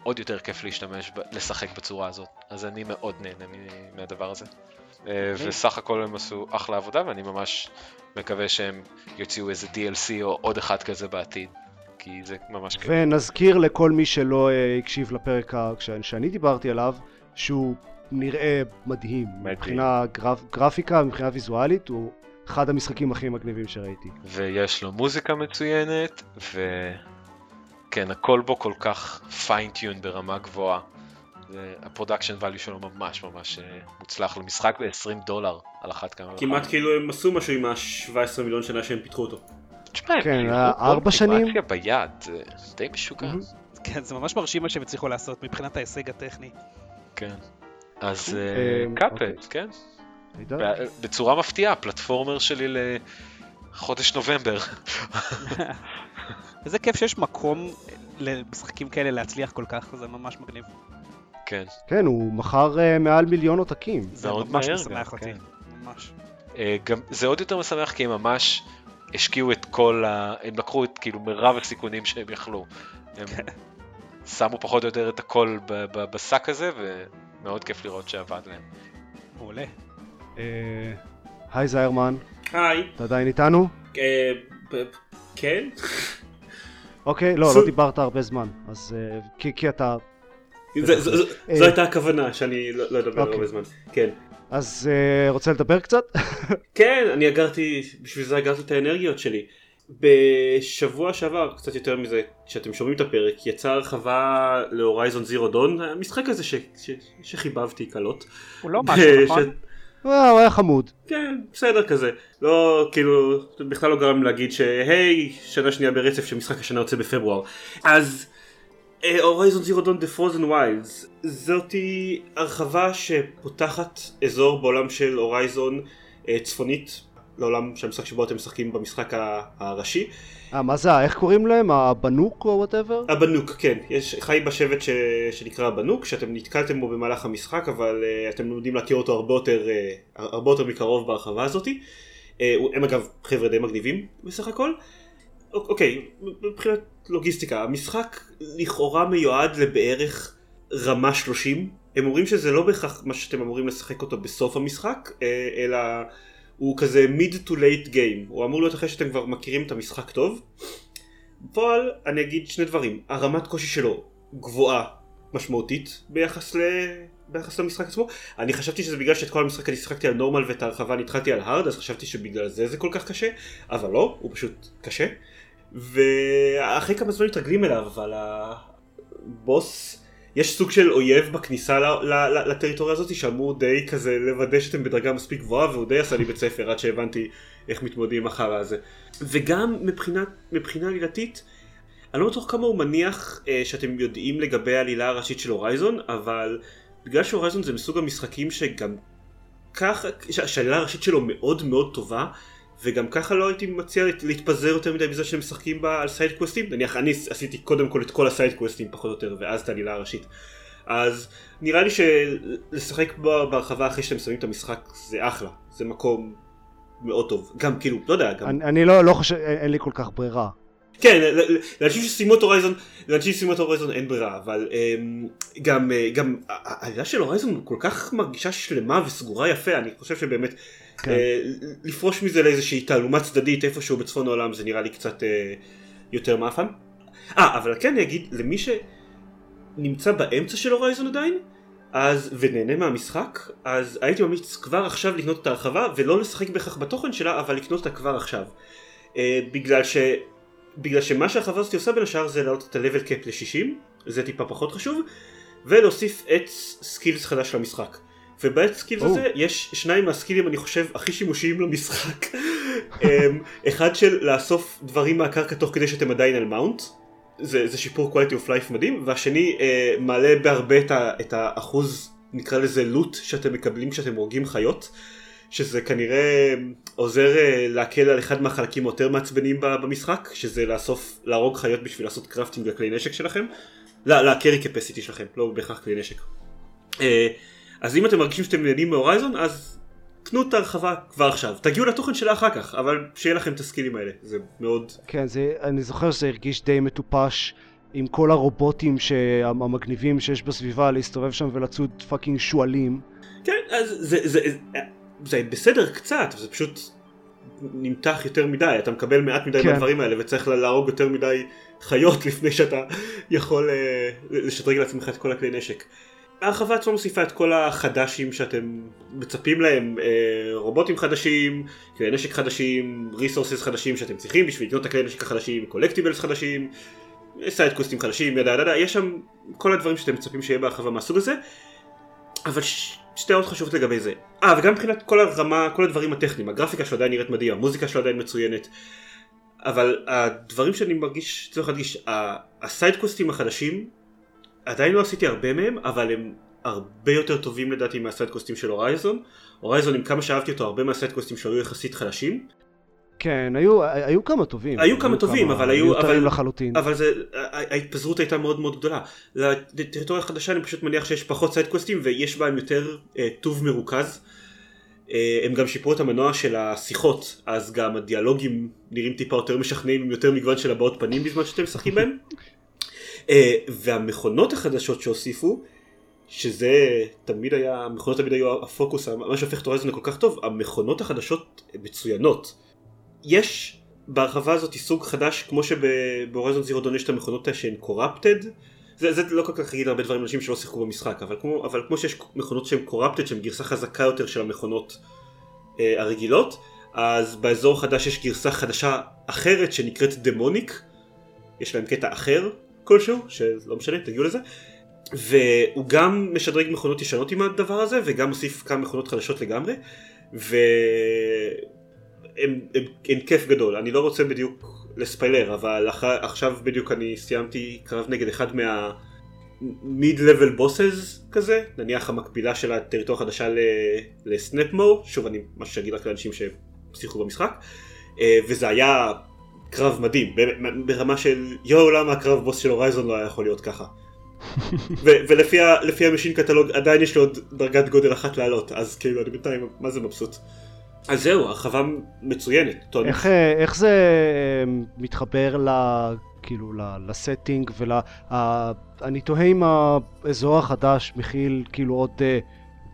עוד יותר כיף להשתמש, לשחק בצורה הזאת. אז אני מאוד נהנה מהדבר הזה. אה, וסך הכל הם עשו אחלה עבודה, ואני ממש מקווה שהם יוציאו איזה DLC או עוד אחד כזה בעתיד. כי זה ממש כיף. ונזכיר לכל מי שלא אה, הקשיב לפרק שאני דיברתי עליו, שהוא נראה מדהים. מדהים. מבחינה גרפ, גרפיקה, מבחינה ויזואלית, הוא אחד המשחקים הכי מגניבים שראיתי. ויש לו מוזיקה מצוינת, וכן, הכל בו כל כך fine-tuned ברמה גבוהה. ה production value שלו ממש ממש אה, מוצלח למשחק ב-20 דולר על אחת כמה וכמה. כמעט כאילו הם עשו משהו עם ה-17 מיליון שנה שהם פיתחו אותו. תשמע, כן, כאילו כל ארבע שנים? אוטומציה ביד, זה די משוגע. כן, זה ממש מרשים מה שהם הצליחו לעשות מבחינת ההישג הטכני. כן. אז אה, קאפד, אוקיי. כן. בצורה מפתיעה, פלטפורמר שלי לחודש נובמבר. וזה כיף שיש מקום למשחקים כאלה להצליח כל כך, זה ממש מגניב. כן. כן, הוא מכר אה, מעל מיליון עותקים. זה מאוד ממש מהר משמח גם, אותי. כן. ממש. אה, גם זה עוד יותר משמח כי הם ממש השקיעו את כל ה... הם לקחו את כאילו מרב הסיכונים שהם יכלו. הם כן. שמו פחות או יותר את הכל בשק הזה ומאוד כיף לראות שעבד להם. מעולה. אה, היי זיירמן, היי. אתה עדיין איתנו? אה, כן? אוקיי, לא, לא דיברת הרבה זמן, אז אה, כי אתה... זה- זה- זה- זו הייתה הכוונה שאני לא לא אדבר אוקיי. הרבה זמן. כן. אז רוצה לדבר קצת? כן, אני אגרתי, בשביל זה אגרתי את האנרגיות שלי. בשבוע שעבר, קצת יותר מזה, כשאתם שומעים את הפרק, יצאה הרחבה להורייזון זירו דון, המשחק הזה ש- ש- שחיבבתי קלות. הוא לא משהו, נכון? אה, הוא היה חמוד. כן, בסדר כזה. לא, כאילו, בכלל לא גרם להגיד שהי, שנה שנייה ברצף שמשחק השנה יוצא בפברואר. אז, הורייזון זירו דון דה פרוזן ויילדס, זאתי הרחבה שפותחת אזור בעולם של הורייזון אה, צפונית, לעולם של המשחק שבו אתם משחקים במשחק הראשי. אה, מה זה, איך קוראים להם? הבנוק או whatever? הבנוק, כן, ישחי בשבט ש... שנקרא הבנוק, שאתם נתקלתם בו במהלך המשחק, אבל uh, אתם לומדים להכיר אותו הרבה יותר, uh, הרבה יותר מקרוב בהרחבה הזאתי. Uh, הם אגב חבר'ה די מגניבים בסך הכל. אוק- אוקיי, מבחינת לוגיסטיקה, המשחק לכאורה מיועד לבערך רמה 30. הם אומרים שזה לא בהכרח מה שאתם אמורים לשחק אותו בסוף המשחק, אלא הוא כזה mid to late game. הוא אמור להיות אחרי שאתם כבר מכירים את המשחק טוב. בפועל אני אגיד שני דברים, הרמת קושי שלו גבוהה משמעותית ביחס, ל... ביחס למשחק עצמו. אני חשבתי שזה בגלל שאת כל המשחק אני שיחקתי על נורמל ואת ההרחבה נתחלתי על הארד, אז חשבתי שבגלל זה זה כל כך קשה, אבל לא, הוא פשוט קשה. ואחרי כמה זמן מתרגלים אליו, אבל הבוס, יש סוג של אויב בכניסה לטריטוריה הזאת שאמור די כזה לוודא שאתם בדרגה מספיק גבוהה והוא די עשה לי בית ספר עד שהבנתי איך מתמודדים החרא הזה. וגם מבחינה, עלילתית, אני לא בטוח כמה הוא מניח אה, שאתם יודעים לגבי העלילה הראשית של הורייזון, אבל בגלל שהורייזון זה מסוג המשחקים שגם ככה, שהעלילה הראשית שלו מאוד מאוד טובה, וגם ככה לא הייתי מציע להת- להתפזר יותר מדי בזה שהם משחקים בה על side questים, נניח אני עשיתי קודם כל את כל ה side questים פחות או יותר, ואז את העלילה הראשית. אז נראה לי שלשחק בה בהרחבה אחרי שאתם שמים את המשחק זה אחלה, זה מקום מאוד טוב, גם כאילו, לא יודע, גם אני אני לא לא חושב, אין אין לי כל כך ברירה. כן, לאנשים שסיימו את הורייזון, לאנשים שסיימו את הורייזון אין ברירה, אבל אמ, גם, אה, גם העלילה של הורייזון כל כך מרגישה שלמה וסגורה יפה, אני חושב שבאמת כן. אה, לפרוש מזה לאיזושהי תעלומה צדדית איפשהו בצפון העולם זה נראה לי קצת אה, יותר מאפן. אה, אבל כן אני אגיד, למי שנמצא באמצע של הורייזון עדיין, אז, ונהנה מהמשחק, אז הייתי ממליץ כבר עכשיו לקנות את ההרחבה, ולא לשחק בהכרח בתוכן שלה, אבל לקנות אותה כבר עכשיו. אה, בגלל ש... בגלל שמה שההרחבה הזאת עושה בין השאר זה להעלות את ה-level cap ל-60, זה טיפה פחות חשוב, ולהוסיף עץ skills חדש למשחק. ובעץ skills הזה יש שניים מה skillים אני חושב הכי שימושיים למשחק. אמ, אחד של לאסוף דברים מהקרקע תוך כדי שאתם עדיין על mount, זה, זה שיפור quality of life מדהים, והשני אה, מעלה בהרבה את, ה, את האחוז, נקרא לזה loot, שאתם מקבלים כשאתם הורגים חיות, שזה כנראה עוזר אה, להקל על אחד מהחלקים היותר מעצבנים במשחק, שזה לאסוף, להרוג חיות בשביל לעשות crafting לכלי נשק שלכם, ל carry capacity שלכם, לא בהכרח כלי נשק. אה, אז אם אתם מרגישים שאתם נהנים מהורייזון, אז תנו את ההרחבה כבר עכשיו. תגיעו לתוכן שלה אחר כך, אבל שיהיה לכם את הסקילים האלה, זה מאוד... כן, זה, אני זוכר שזה הרגיש די מטופש עם כל הרובוטים המגניבים שיש בסביבה להסתובב שם ולצוד פאקינג שועלים. כן, אז זה, זה, זה, זה בסדר קצת, זה פשוט נמתח יותר מדי, אתה מקבל מעט מדי כן. מהדברים האלה וצריך להרוג יותר מדי חיות לפני שאתה יכול אה, לשדרג לעצמך את כל הכלי נשק. ההרחבה עצמה מוסיפה את כל החדשים שאתם מצפים להם, אה, רובוטים חדשים, כלי נשק חדשים, resources חדשים שאתם צריכים בשביל לקנות את הכלי נשק החדשים, collectibles חדשים, side questים חדשים, yada yada יש שם כל הדברים שאתם מצפים שיהיה בהרחבה מהסוג הזה, אבל ש... שתי הערות חשובות לגבי זה. אה, וגם מבחינת כל הרמה, כל הדברים הטכניים, הגרפיקה שלו עדיין נראית מדהים, המוזיקה שלו עדיין מצוינת, אבל הדברים שאני מרגיש, צריך להדגיש, הסיידקוסטים החדשים, עדיין לא עשיתי הרבה מהם, אבל הם הרבה יותר טובים לדעתי מהסיידקוסטים של Horizon. Horizon, עם כמה שאהבתי אותו, הרבה מהסיידקוסטים שלו היו יחסית חלשים, כן, היו, היו כמה טובים. היו כמה טובים, אבל היו- מיותרים אבל- לחלוטין. אבל זה, ההתפזרות הייתה מאוד מאוד גדולה. לטריטוריה החדשה אני פשוט מניח שיש פחות סיידקווסטים ויש בהם יותר אה, טוב מרוכז. אה, הם גם שיפרו את המנוע של השיחות, אז גם הדיאלוגים נראים טיפה יותר משכנעים עם יותר מגוון של הבעות פנים בזמן שאתם משחקים בהם. אה, והמכונות החדשות שהוסיפו, שזה תמיד היה, המכונות תמיד היו הפוקוס, מה שהופך את הורייזון לכל כך טוב, המכונות החדשות מצוינות. יש בהרחבה הזאת סוג חדש, כמו שבהורייזון זירו דון יש את המכונות שהן קורפטד, זה, זה לא כל כך להגיד הרבה דברים לאנשים שלא שיחקו במשחק, אבל כמו, אבל כמו שיש מכונות שהן קורפטד, שהן גרסה חזקה יותר של המכונות אה, הרגילות, אז באזור החדש יש גרסה חדשה אחרת שנקראת דמוניק, יש להם קטע אחר כלשהו, שלא משנה, תגיעו לזה, והוא גם משדרג מכונות ישנות עם הדבר הזה, וגם מוסיף כמה מכונות חדשות לגמרי, הם כיף גדול, אני לא רוצה בדיוק לספיילר, אבל אח, עכשיו בדיוק אני סיימתי קרב נגד אחד מה... מיד לבל בוסס כזה, נניח המקבילה של הטריטוריה החדשה לסנפמו, שוב אני משהו שאגיד רק לאנשים ששיחקו במשחק, אה, וזה היה קרב מדהים, ברמה של יואו למה הקרב בוס של Horizon לא היה יכול להיות ככה. ולפי ה machine catalog עדיין יש לי עוד דרגת גודל אחת לעלות, אז כאילו אני בינתיים מה זה מבסוט. אז זהו, הרחבה מצוינת. איך, אה, איך זה אה, מתחבר ל... כאילו ל setting ול... ה- אני תוהה אם האזור החדש מכיל כאילו עוד אה,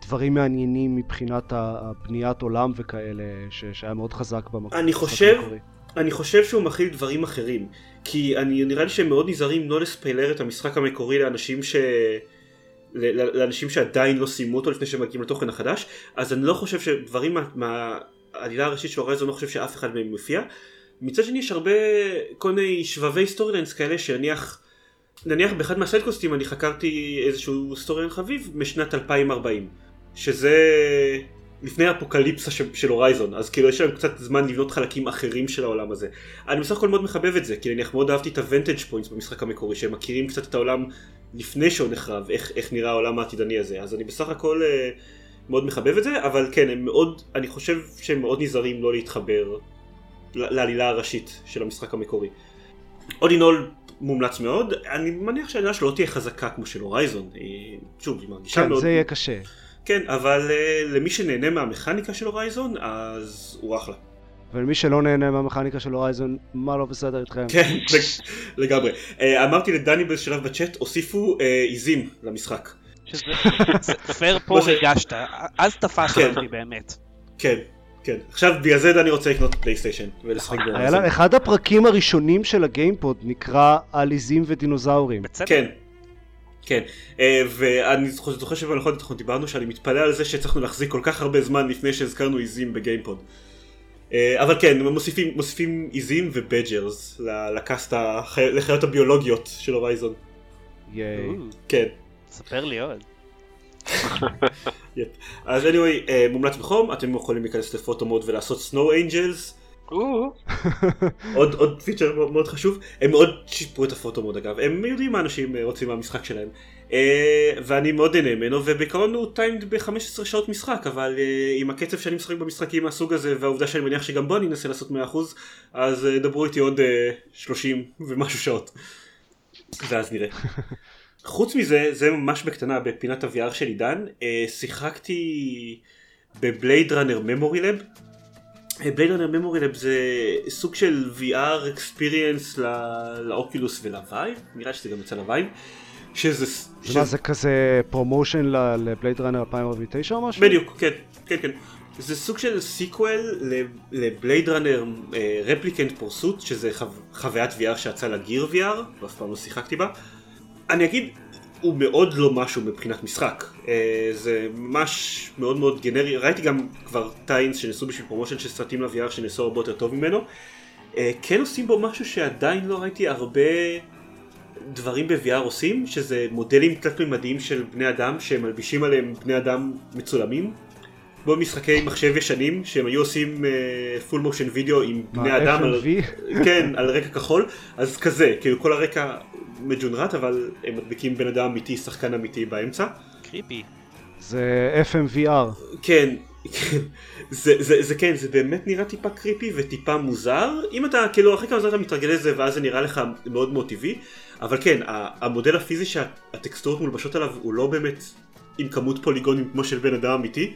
דברים מעניינים מבחינת הבניית עולם וכאלה ש- שהיה מאוד חזק במקום. אני חושב- אני חושב שהוא מכיל דברים אחרים, כי אני נראה לי שהם מאוד נזהרים לא לספיילר את המשחק המקורי לאנשים ש... לאנשים שעדיין לא סיימו אותו לפני שהם מגיעים לתוכן החדש, אז אני לא חושב שדברים מה- מהעלילה הראשית של Horizon, לא חושב שאף אחד מהם מופיע. מצד שני יש הרבה כל מיני שביבי story lines כאלה שנניח, נניח באחד מהסיידקוסטים אני חקרתי איזשהו story line חביב משנת 2040, שזה לפני האפוקליפסה של, של Horizon, אז כאילו יש להם קצת זמן לבנות חלקים אחרים של העולם הזה. אני בסך הכל מאוד מחבב את זה, כי נניח מאוד אהבתי את ה vantage points במשחק המקורי, שהם מכירים קצת את העולם לפני שהוא נחרב, איך, איך נראה העולם העתידני הזה, אז אני בסך הכל אה, מאוד מחבב את זה, אבל כן, הם מאוד, אני חושב שהם מאוד נזהרים לא להתחבר לעלילה הראשית של המשחק המקורי. All in all מומלץ מאוד, אני מניח שהעלילה שלו לא תהיה חזקה כמו של Horizon, היא- שוב, היא מרגישה כן, מאוד... זה יהיה קשה. כן, אבל אה, למי שנהנה מהמכניקה של הורייזון, אז הוא אחלה. ולמי שלא נהנה מהמכניקה של Horizon, מה לא בסדר איתכם? כן, לג- לגמרי. אה, אמרתי לדני בשלב בצ'אט, הוסיפו אה, עיזים למשחק. שזה זה- פייר פה ריגשת, אז תפסת כן. אותי באמת. כן, כן. עכשיו בגלל זה דני רוצה לקנות PlayStation ולשחק. לה, אחד הפרקים הראשונים של הגיימפוד נקרא על עיזים ודינוזאורים. בצדק. כן. כן, אה, ואני זוכר זוכר שבנכון אנחנו דיברנו שאני מתפלא על זה שהצלחנו להחזיק כל כך הרבה זמן לפני שהזכרנו עיזים בגיימפוד. אה, אבל כן, מוסיפים, מוסיפים עיזים ו badgers ל- ל cast, לחיות הביולוגיות של Horizon. ייי. כן. ספר לי עוד. Yep. אז anyway, אה, מומלץ בחום, אתם יכולים להיכנס ל photo mode ולעשות snow angels. עוד עוד פיצ'ר מאוד, חשוב הם מאוד שיפרו את ה photo mode אגב. הם יודעים מה אנשים אה, רוצים מהמשחק שלהם. אה, ואני מאוד נהנה ממנו ובעיקרון הוא timed ב-15 שעות משחק אבל אה, עם הקצב שאני משחק במשחקים מהסוג הזה והעובדה שאני מניח שגם בו אני אנסה לעשות 100% אז דברו איתי עוד אה, 30 ומשהו שעות. ואז נראה. חוץ מזה זה ממש בקטנה בפינת ה-VR של עידן שיחקתי ב Blade Runner Memory Lab Blade Runner Memory Lab זה סוג של VR experience ל- ל Oculus ול Vive, נראה שזה גם יצא ל Vive, שזה... זה מה זה כזה promotion ל Blade Runner 2049 או משהו? בדיוק, כן, כן, כן. זה סוג של sequel ל Blade Runner Replicant Pursuit, שזה חו... חוויית VR שיצאה ל Gear VR, ואף פעם לא שיחקתי בה. אני אגיד, הוא מאוד לא משהו מבחינת משחק. אה, זה ממש מאוד מאוד גנרי, ראיתי גם כבר tie-ins שנעשו בשביל promotion של סרטים ל-VR שנעשו הרבה יותר טוב ממנו. אה, כן עושים בו משהו שעדיין לא ראיתי הרבה דברים ב-VR עושים, שזה מודלים תלת מימדיים של בני אדם שהם מלבישים עליהם בני אדם מצולמים. כמו משחקי מחשב ישנים שהם היו עושים פול מושן וידאו עם בני אדם על? כן, על רקע כחול, אז כזה, כאילו כל הרקע מג'ונרט אבל הם מדביקים בן אדם אמיתי, שחקן אמיתי באמצע. קריפי. זה FMVR. כן, כן, זה, זה, זה כן, זה באמת נראה טיפה קריפי וטיפה מוזר, אם אתה, כאילו, אחרי כמה זמן אתה מתרגל לזה ואז זה נראה לך מאוד מאוד טבעי, אבל כן, המודל הפיזי שהטקסטורות מולבשות עליו הוא לא באמת עם כמות פוליגונים כמו של בן אדם אמיתי,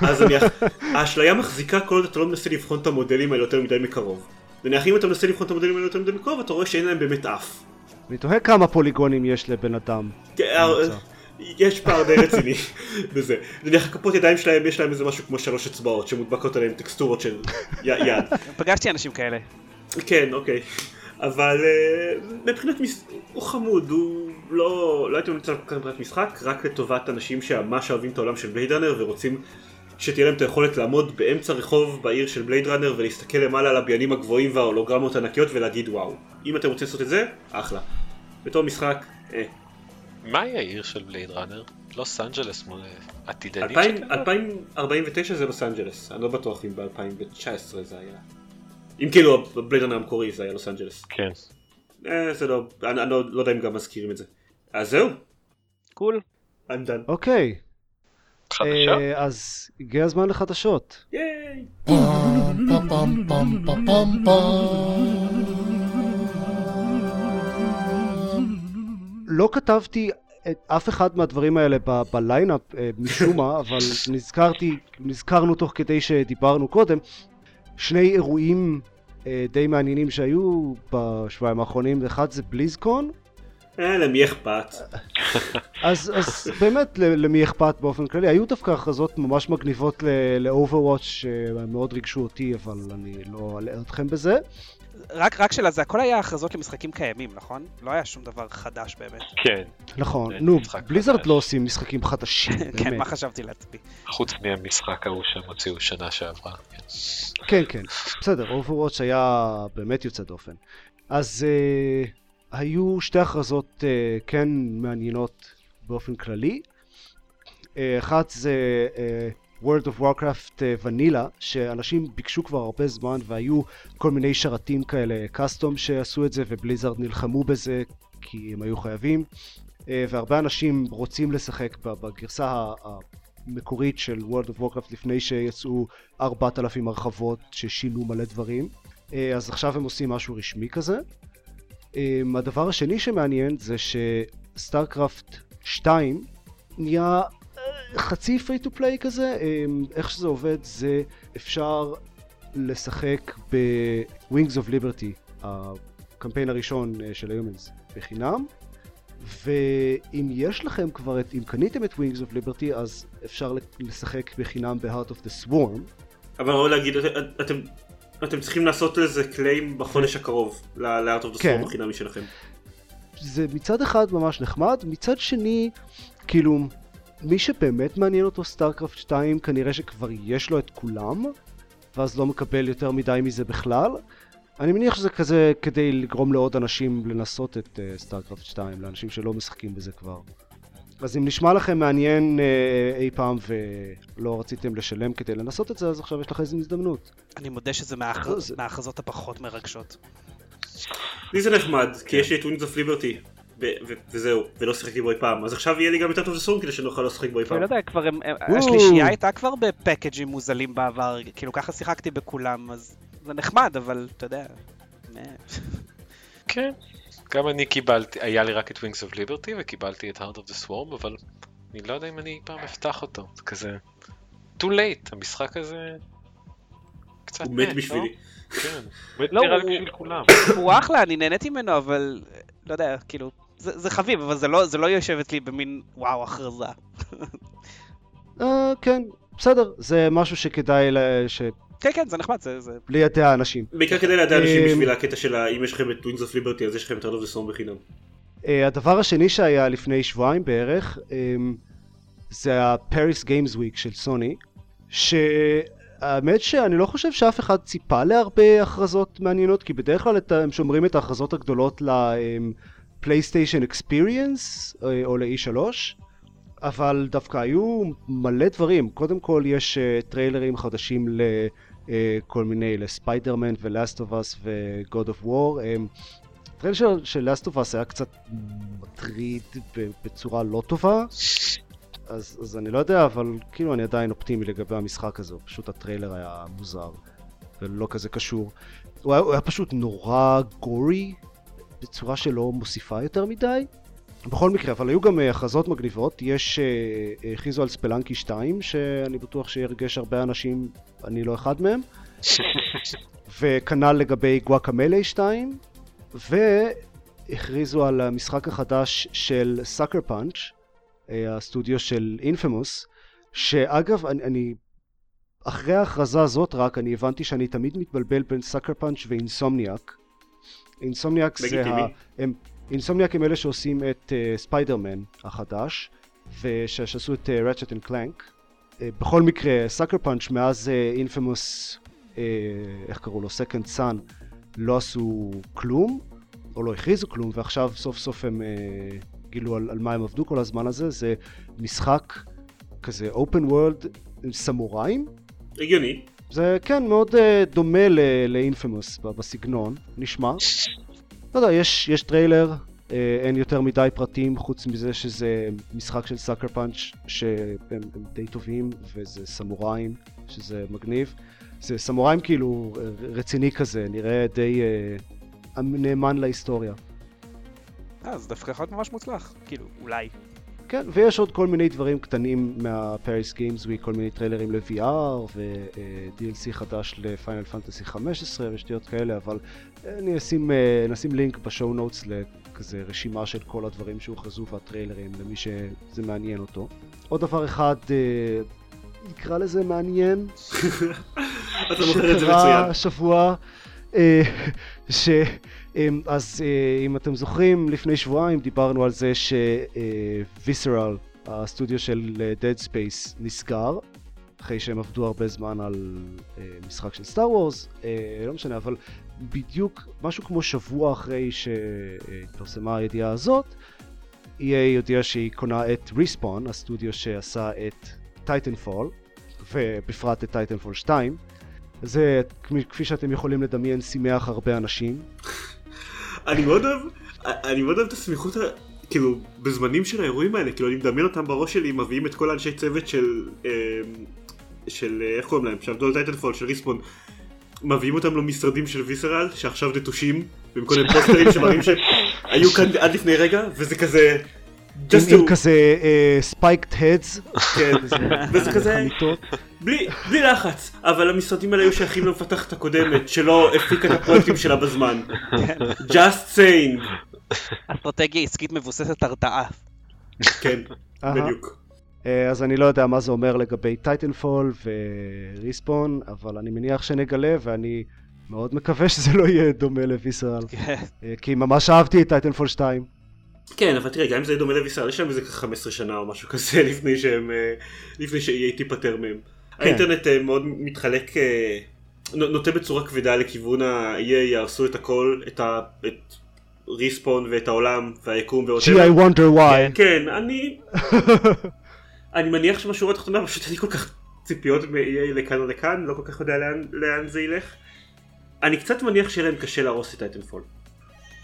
אז אני, האשליה מחזיקה כל עוד אתה לא מנסה לבחון את המודלים האלה יותר מדי מקרוב. נניח אם אתה מנסה לבחון את המודלים האלה יותר מדי מקרוב, אתה רואה שאין להם באמת אף. אני תוהה כמה פוליגונים יש לבן אדם. ממוצע. יש פער די רציני בזה. נניח הכפות ידיים שלהם יש להם איזה משהו כמו שלוש אצבעות שמודבקות עליהם טקסטורות של יד. פגשתי אנשים כאלה. כן, אוקיי. אבל אה, מבחינת מש... הוא חמוד, הוא לא... לא הייתי ממליץ עליו כל כך מבחינת משחק, רק לטובת אנשים שממש אוהבים את העולם של בלייד ראנר ורוצים שתהיה להם את היכולת לעמוד באמצע רחוב בעיר של בלייד ראנר ולהסתכל למעלה על הבניינים הגבוהים וההולוגרמות הענקיות ולהגיד וואו. אם אתם רוצים לעשות את זה, אחלה. בתור משחק, אה. מהי העיר של בלייד ראנר? לוס אנג'לס מול עתידנית 2000 שכזאת? 2049 זה לוס אנג'לס, אני לא בטוח אם ב-2019 זה היה. אם כאילו Blade Runner המקורי זה היה לוס אנג'לס. כן. אה, זה לא, אני, אני לא, לא יודע אם גם מזכירים את זה. אז זהו, Cool. I'm done. אוקיי, חדשה? אה, אז הגיע הזמן לחדשות. ייי! לא כתבתי את אף אחד מהדברים האלה ב- בליינאפ אה, משום מה, אבל נזכרתי, נזכרנו תוך כדי שדיברנו קודם, שני אירועים אה, די מעניינים שהיו בשבועיים האחרונים, אחד זה בליזקון, אה, למי אכפת? אז, אז באמת ל- למי אכפת באופן כללי, היו דווקא הכרזות ממש מגניבות ל-Overwatch שמאוד ריגשו אותי, אבל אני לא אלאה אתכם בזה. רק, רק שאלה, זה הכל היה הכרזות למשחקים קיימים, נכון? לא היה שום דבר חדש באמת. כן. נכון, נו, בליזרד חדש. לא עושים משחקים חדשים, כן, באמת. מה חשבתי לעצמי? חוץ מהמשחק ההוא שהם הוציאו שנה שעברה. כן. כן, כן, בסדר, Overwatch היה באמת יוצא דופן. אז uh, היו שתי הכרזות uh, כן מעניינות באופן כללי. Uh, אחת זה uh, World of Warcraft uh, ונילה, שאנשים ביקשו כבר הרבה זמן והיו כל מיני שרתים כאלה custom שעשו את זה ו Blizzard נלחמו בזה כי הם היו חייבים. אה, והרבה אנשים רוצים לשחק בגרסה המקורית של World of Warcraft לפני שיצאו 4,000 הרחבות ששינו מלא דברים. אז עכשיו הם עושים משהו רשמי כזה. אה, הדבר השני שמעניין זה ש StarCraft 2 נהיה אה, חצי free to play כזה. אה, איך שזה עובד זה אפשר לשחק ב-Wings of Liberty, הקמפיין הראשון אה, של היומנס, בחינם. ואם יש לכם כבר את, אם קניתם את Wings of Liberty אז אפשר לשחק בחינם ב-Heart of the Swarm. אבל ראוי להגיד, את- אתם, אתם צריכים לעשות לזה קליים בחודש הקרוב, לארט אוף דה כן. ספורט החינמי שלכם. זה מצד אחד ממש נחמד, מצד שני, כאילו, מי שבאמת מעניין אותו StarCraft 2 כנראה שכבר יש לו את כולם, ואז לא מקבל יותר מדי מזה בכלל. אני מניח שזה כזה כדי לגרום לעוד אנשים לנסות את StarCraft 2, לאנשים שלא משחקים בזה כבר. אז אם נשמע לכם מעניין אה, אי פעם ולא רציתם לשלם כדי לנסות את זה, אז עכשיו יש לך איזו הזדמנות. אני מודה שזה מההכ- לא, מההכרזות הפחות מרגשות. לי זה נחמד, כי יש לי את Wings of Liberty, וזהו, ולא שיחקתי בו אי פעם. אז עכשיו יהיה לי גם יותר טוב לסון כדי שנוכל לשחק בו אי אני פעם. לא יודע, כבר. השלישייה הייתה כבר בפקאג'ים מוזלים בעבר, כאילו ככה שיחקתי בכולם, אז זה נחמד, אבל אתה יודע. כן. גם אני קיבלתי, היה לי רק את Wings of Liberty וקיבלתי את Heart of the Swarm, אבל אני לא יודע אם אני אי פעם אפתח אותו. זה כזה... too late, המשחק הזה... קצת הוא meh לא? בשבילי. כן. הוא meh לא, נראה לי הוא- בשביל כולם. הוא אחלה, אני נהניתי ממנו, אבל לא יודע, כאילו, זה זה חביב, אבל זה לא- זה לא יושב אצלי במין וואו הכרזה. אה, כן, בסדר, זה משהו שכדאי ל... כן, כן, זה נחמד, זה... זה- ליידע אנשים. בעיקר כדי לדעת אנשים אה, בשביל הקטע של אם יש לכם את Wings of Liberty אז יש לכם את Heart of the Swarm בחינם. אה, הדבר השני שהיה לפני שבועיים בערך, אה, זה ה-Paris Games Week של סוני, שהאמת שאני לא חושב שאף אחד ציפה להרבה הכרזות מעניינות, כי בדרך כלל הם שומרים את ההכרזות הגדולות Experience אה, או ל-E3, אבל דווקא היו מלא דברים. קודם כל יש טריילרים חדשים לכל מיני, לספיידרמן of Us ו-God of War. אה, הטריילר של, של Last of Us היה קצת מטריד בצורה לא טובה, אז, אז אני לא יודע, אבל כאילו אני עדיין אופטימי לגבי המשחק הזה, פשוט הטריילר היה מוזר ולא כזה קשור. הוא היה, הוא היה פשוט נורא גורי, בצורה שלא מוסיפה יותר מדי. בכל מקרה, אבל היו גם אה, הכרזות מגניבות, יש, אה, הכריזו על ספלנקי 2, שאני בטוח שירגש הרבה אנשים, אני לא אחד מהם, וכנ"ל לגבי גואקמלה 2, והכריזו על המשחק החדש של Sucker Punch, הסטודיו של Infamous, שאגב, אני, אני... אחרי ההכרזה הזאת רק, אני הבנתי שאני תמיד מתבלבל בין Sucker Punch ו Insomniac. Insomniac זה. ה... הם, Insomniac הם אלה שעושים את uh, ספיידרמן החדש, ושעשו את Ratchet and Clank. בכל מקרה, Sucker Punch מאז Infamous, איך קראו לו? Second Son, לא עשו כלום, או לא הכריזו כלום, ועכשיו סוף סוף הם uh, גילו על, על מה הם עבדו כל הזמן הזה, זה משחק כזה open world עם סמוראים. הגיוני. זה כן מאוד uh, דומה ל Infamous בסגנון, נשמע. לא יודע, יש, יש טריילר, uh, אין יותר מדי פרטים חוץ מזה שזה משחק של Sucker Punch שהם הם די טובים וזה סמוראים, שזה מגניב. זה סמוראים כאילו אה, רציני כזה, נראה די uh, נאמן להיסטוריה. אה, זה דווקא יכול להיות ממש מוצלח, כאילו, אולי. כן, ויש עוד כל מיני דברים קטנים מה-Paris Games Week, כל מיני טריילרים ל-VR ו-DLC חדש לפיינל פנטסי 15 ושטויות כאלה, אבל אני אשים, אה, נשים לינק בשואו נוטס לכזה רשימה של כל הדברים שהוכרזו והטריילרים למי שזה מעניין אותו. עוד דבר אחד, אה, נקרא לזה מעניין, שקרה. השבוע, אה, ש... אמ, אז אה, אם אתם זוכרים, לפני שבועיים דיברנו על זה שוויסרל, הסטודיו של אה, Dead Space, נסגר, אחרי שהם עבדו הרבה זמן על אה, משחק של סטאר וורס, לא משנה, אבל בדיוק משהו כמו שבוע אחרי שהתפרסמה הידיעה הזאת, EA הודיעה שהיא קונה את Respawn, הסטודיו שעשה את Titanfall, ובפרט את Titanfall 2. זה, כפי שאתם יכולים לדמיין, שימח הרבה אנשים. אני מאוד אוהב, אני מאוד אוהב את הסמיכות, כאילו, בזמנים של האירועים האלה, כאילו, אני מדמיין אותם בראש שלי, מביאים את כל האנשי צוות של, אה, של, איך קוראים להם, שעבדו על Titanfall, של Respawn, מביאים אותם למשרדים של Visceral, שעכשיו נטושים, מיני פוסטרים שמראים שהיו כאן עד לפני רגע, וזה כזה, just עם to, כזה spiked heads, כן, וזה כזה. בלי, בלי לחץ, אבל המשרדים האלה היו שייכים למפתחת הקודמת, שלא הפיקה את הפרויקטים שלה בזמן. just saying. אסטרטגיה עסקית מבוססת הרתעה. כן. בדיוק. אה, אז אני לא יודע מה זה אומר לגבי Titanfall ו Respawn, אבל אני מניח שנגלה, ואני מאוד מקווה שזה לא יהיה דומה ל Visceral. כן. אה, כי ממש אהבתי את Titanfall 2. כן, אבל תראה, גם אם זה דומה ל Visceral, יש להם איזה 15 שנה או משהו כזה לפני שהם, אה, לפני ש-EA תיפטר מהם. האינטרנט אה, מאוד מתחלק, אה, נו- נוטה בצורה כבדה לכיוון ה-EA יהרסו את הכל, את ה... את Respawn ואת העולם והיקום Gee, I ואותם. wonder why. כן, אני... אני מניח שבשורה התחתונה פשוט אין לי כל כך ציפיות מ-EA לכאן או לכאן, לא כל כך יודע לאן, לאן זה ילך. אני קצת מניח שיהיה להם קשה להרוס את Titanfall.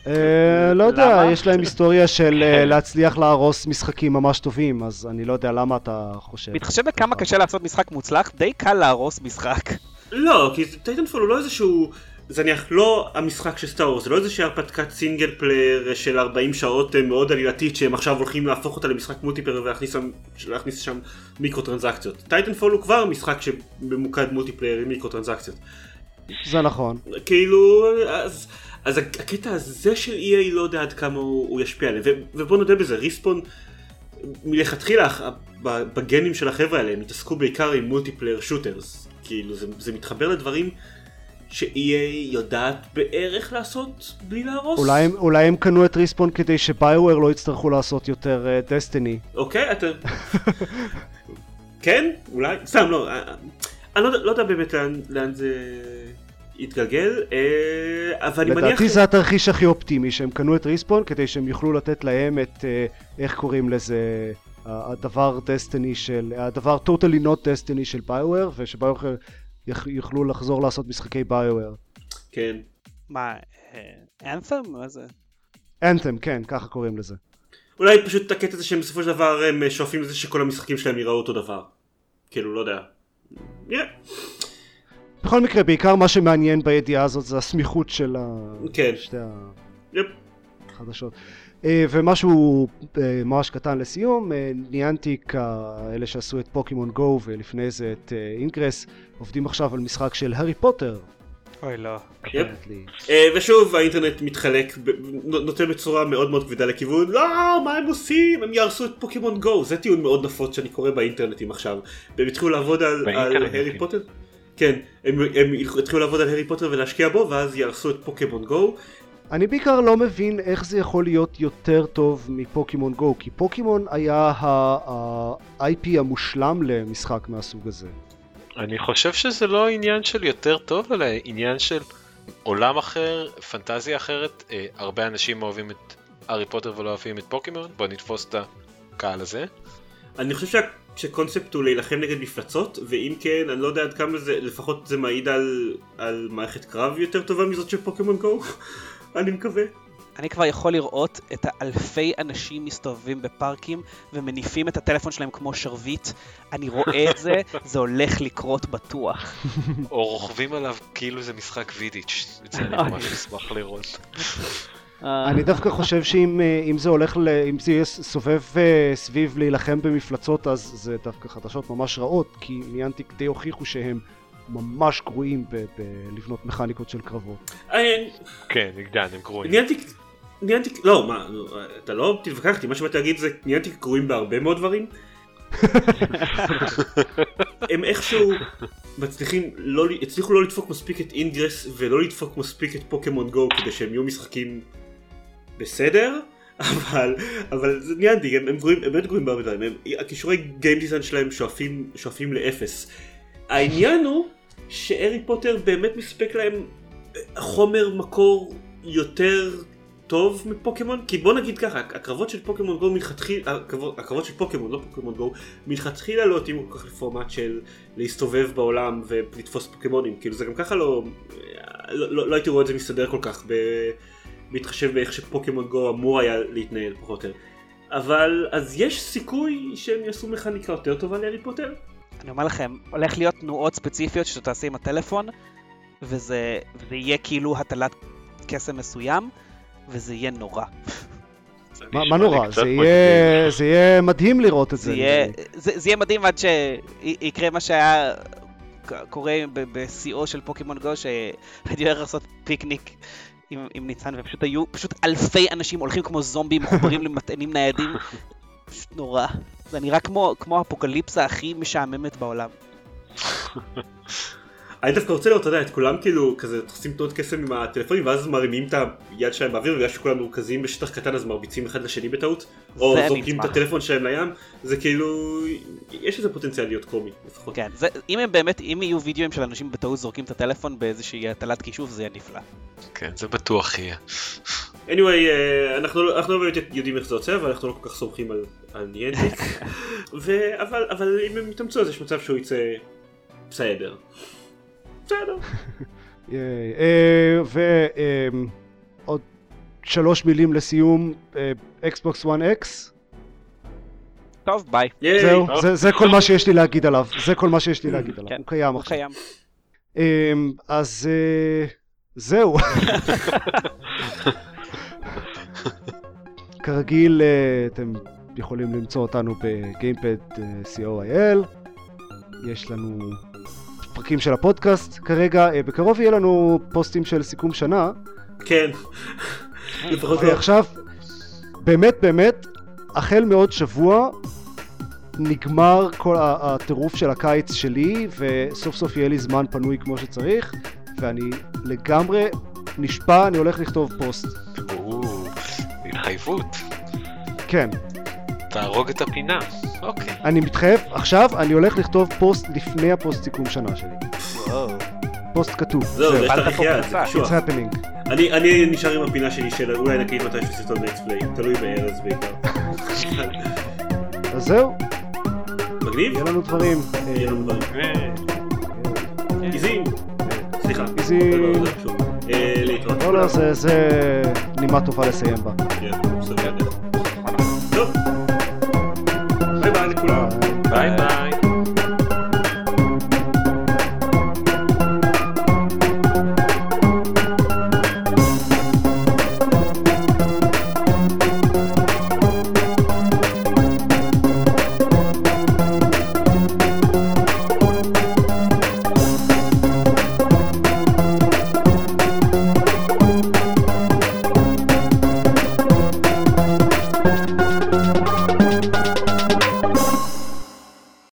אה, לא יודע? יש להם היסטוריה של אה, להצליח להרוס משחקים ממש טובים, אז אני לא יודע למה אתה חושב. מתחשב בכמה קשה לעשות משחק מוצלח, די קל להרוס משחק. לא, כי Titanfall הוא לא איזשהו... זה נניח לא המשחק של Star Wars, זה לא איזושהי הרפתקת single player של 40 שעות אה, מאוד עלילתית שהם עכשיו הולכים להפוך אותה למשחק multiplayer ולהכניס שם, להכניס שם מיקרו טרנזקציות. Titanfall הוא כבר משחק שממוקד multiplayer עם מיקרו טרנזקציות. זה נכון. כאילו, אז, אז הקטע הזה של EA לא יודע עד כמה הוא, הוא ישפיע עליהם, ובוא נודה בזה, Respawn מלכתחילה בגנים של החבר'ה האלה הם התעסקו בעיקר עם multiplayer shooters, כאילו זה, זה מתחבר לדברים ש-EA יודעת בערך לעשות בלי להרוס. אולי אולי הם קנו את Respawn כדי ש BioWare לא יצטרכו לעשות יותר Destiny. אוקיי, אתה... כן? אולי? סתם, לא. אה, אני לא, לא יודע באמת לאן, לאן זה יתגלגל, אה, אבל אני מניח... לדעתי זה התרחיש הכי אופטימי, שהם קנו את ריספון כדי שהם יוכלו לתת להם את, אה, איך קוראים לזה, הדבר דסטיני של, הדבר totally not destiny של ביואר, ושביואר יוכלו לחזור לעשות משחקי ביואר. כן. מה, אנת'ם? מה זה? Anthem, כן, ככה קוראים לזה. אולי פשוט הקטע הזה שהם בסופו של דבר הם שואפים לזה שכל המשחקים שלהם יראו אותו דבר. כאילו, לא יודע. נראה. בכל מקרה, בעיקר מה שמעניין בידיעה הזאת זה הסמיכות של ה... כן. שתי יפ. החדשות. אה, ומשהו אה, ממש קטן לסיום, אה, Niantic, אלה שעשו את פוקימון גו ולפני זה את Ingress, עובדים עכשיו על משחק של הארי פוטר. אוי לא. ושוב האינטרנט מתחלק, ב- נו- נוטה בצורה מאוד מאוד כבדה לכיוון לא, מה הם עושים? הם יהרסו את פוקימון גו. זה טיעון מאוד נפוץ שאני קורא באינטרנטים עכשיו. והם התחילו לעבוד על. הארי פוטר? כן, הם, הם התחילו לעבוד על הארי פוטוטר ולהשקיע בו ואז יהרסו את פוקימון גו. אני בעיקר לא מבין איך זה יכול להיות יותר טוב מפוקימון גו, כי פוקימון היה ה-IP המושלם למשחק מהסוג הזה. אני חושב שזה לא עניין של יותר טוב, אלא עניין של עולם אחר, פנטזיה אחרת. אה, הרבה אנשים אוהבים את הארי פוטר ולא אוהבים את פוקימון, בוא נתפוס את הקהל הזה. אני חושב שהקונספט הוא להילחם נגד מפלצות, ואם כן, אני לא יודע עד כמה זה, לפחות זה מעיד על, על מערכת קרב יותר טובה מזאת של פוקימון גו, אני מקווה. אני כבר יכול לראות את האלפי אנשים מסתובבים בפארקים ומניפים את הטלפון שלהם כמו שרביט. אני רואה את זה, זה הולך לקרות בטוח. או רוכבים עליו כאילו זה משחק וידיץ', את זה אני ממש אשמח לראות. אני דווקא חושב שאם אה, אם זה הולך, ל... אם זה יהיה סובב אה, סביב להילחם במפלצות, אז זה דווקא חדשות ממש רעות, כי ניאנטיק די הוכיחו שהם ממש גרועים בלבנות מכניקות של קרבות. כן, נגדן, הם גרועים. ניאנטיק, Niantic, לא, מה, נו, אתה לא תתווכח איתי, מה שבאתי להגיד זה Niantic גרועים בהרבה מאוד דברים. הם איכשהו מצליחים, לא, ל- הצליחו לא לדפוק מספיק את Ingress ולא לדפוק מספיק את פוקימון גו כדי שהם יהיו משחקים בסדר, אבל, אבל זה Niantic, הם, הם גרועים, הם באמת גרועים בהרבה דברים, הכישורי game design שלהם שואפים, שואפים לאפס. העניין הוא שהארי פוטר באמת מספק להם חומר מקור יותר טוב מפוקימון? כי בוא נגיד ככה, הקרבות של פוקימון גו מלכתחילה, הקרבות, הקרבות של פוקימון, לא פוקימון גו, מלכתחילה לא התאימו כל כך לפורמט של להסתובב בעולם ולתפוס פוקימונים, כאילו זה גם ככה לא, לא, לא, לא הייתי רואה את זה מסתדר כל כך, ב, בהתחשב באיך שפוקימון גו אמור היה להתנהל פחות או יותר. אבל אז יש סיכוי שהם יעשו מכניקה יותר טובה להארי פוטר? אני אומר לכם, הולך להיות תנועות ספציפיות שאתה תעשה עם הטלפון, וזה, וזה יהיה כאילו הטלת קסם מסוים, וזה יהיה נורא. זה מה, נורא? זה. יהיה, זה יהיה מדהים לראות את זה זה. יהיה, זה, זה יהיה מדהים עד שיקרה מה שהיה קורה בשיאו של פוקימון גו, שהייתי הולך לעשות פיקניק עם, עם ניצן, ופשוט היו פשוט אלפי אנשים הולכים כמו זומבים מחוברים למטענים ניידים. פשוט נורא. זה נראה כמו, כמו אפוקליפסה הכי משעממת בעולם. אני דווקא רוצה לראות, אתה יודע, את כולם כאילו, כזה, עושים תנועות קסם עם הטלפונים, ואז מרימים את היד שלהם באוויר, ובגלל שכולם מרוכזים בשטח קטן אז מרביצים אחד לשני בטעות, או זורקים את. הטלפון שלהם לים, זה כאילו, יש לזה פוטנציאל להיות קומי, לפחות. כן, זה, אם הם באמת, אם יהיו וידאוים של אנשים בטעות זורקים את הטלפון באיזושהי הטלת כישוף, זה יהיה נפלא. כן, זה בטוח יהיה. anyway, אה, אנחנו לא- אנחנו לא באמת יודעים איך זה יוצא, אבל אנחנו לא כל כך סומכים על- על Niantic. ו- אבל אבל אם הם יתאמצו אז יש מצב שהוא יצא בסדר. בסדר. אה, ועוד שלוש מילים לסיום, Xbox One X. טוב, ביי. זהו, זה- זה כל מה שיש לי להגיד עליו, זה כל מה שיש לי להגיד עליו, כן, הוא קיים הוא עכשיו. קיים. אז אה, זהו. כרגיל אה, אתם יכולים למצוא אותנו בגיימפד אה, co.il יש לנו פרקים של הפודקאסט כרגע, אה, בקרוב יהיה לנו פוסטים של סיכום שנה כן. לפחות לא. ועכשיו, באמת באמת, החל מעוד שבוע נגמר כל הטירוף של הקיץ שלי, וסוף סוף יהיה לי זמן פנוי כמו שצריך, ואני לגמרי נשבע, אני הולך לכתוב פוסט. או, התחייבות. כן, תהרוג את הפינה. אוקיי. אני מתחייב, עכשיו אני הולך לכתוב פוסט לפני הפוסט סיכום שנה שלי. וואו. פוסט כתוב, זהו, יש פה יעד, it's happening. אני אני נשאר עם הפינה שלי של אולי נקליט מתישהו סרטון let's play, תלוי בארז בעיקר. אז זהו, מגניב? יהיה לנו דברים. אה, יהיה לנו דברים. איזי. סליחה. איזי. לא, לא, זה חשוב. אה, להתראות. לא, לא, זה נימה טובה לסיים בה. כן, בסדר. טוב. ביי ביי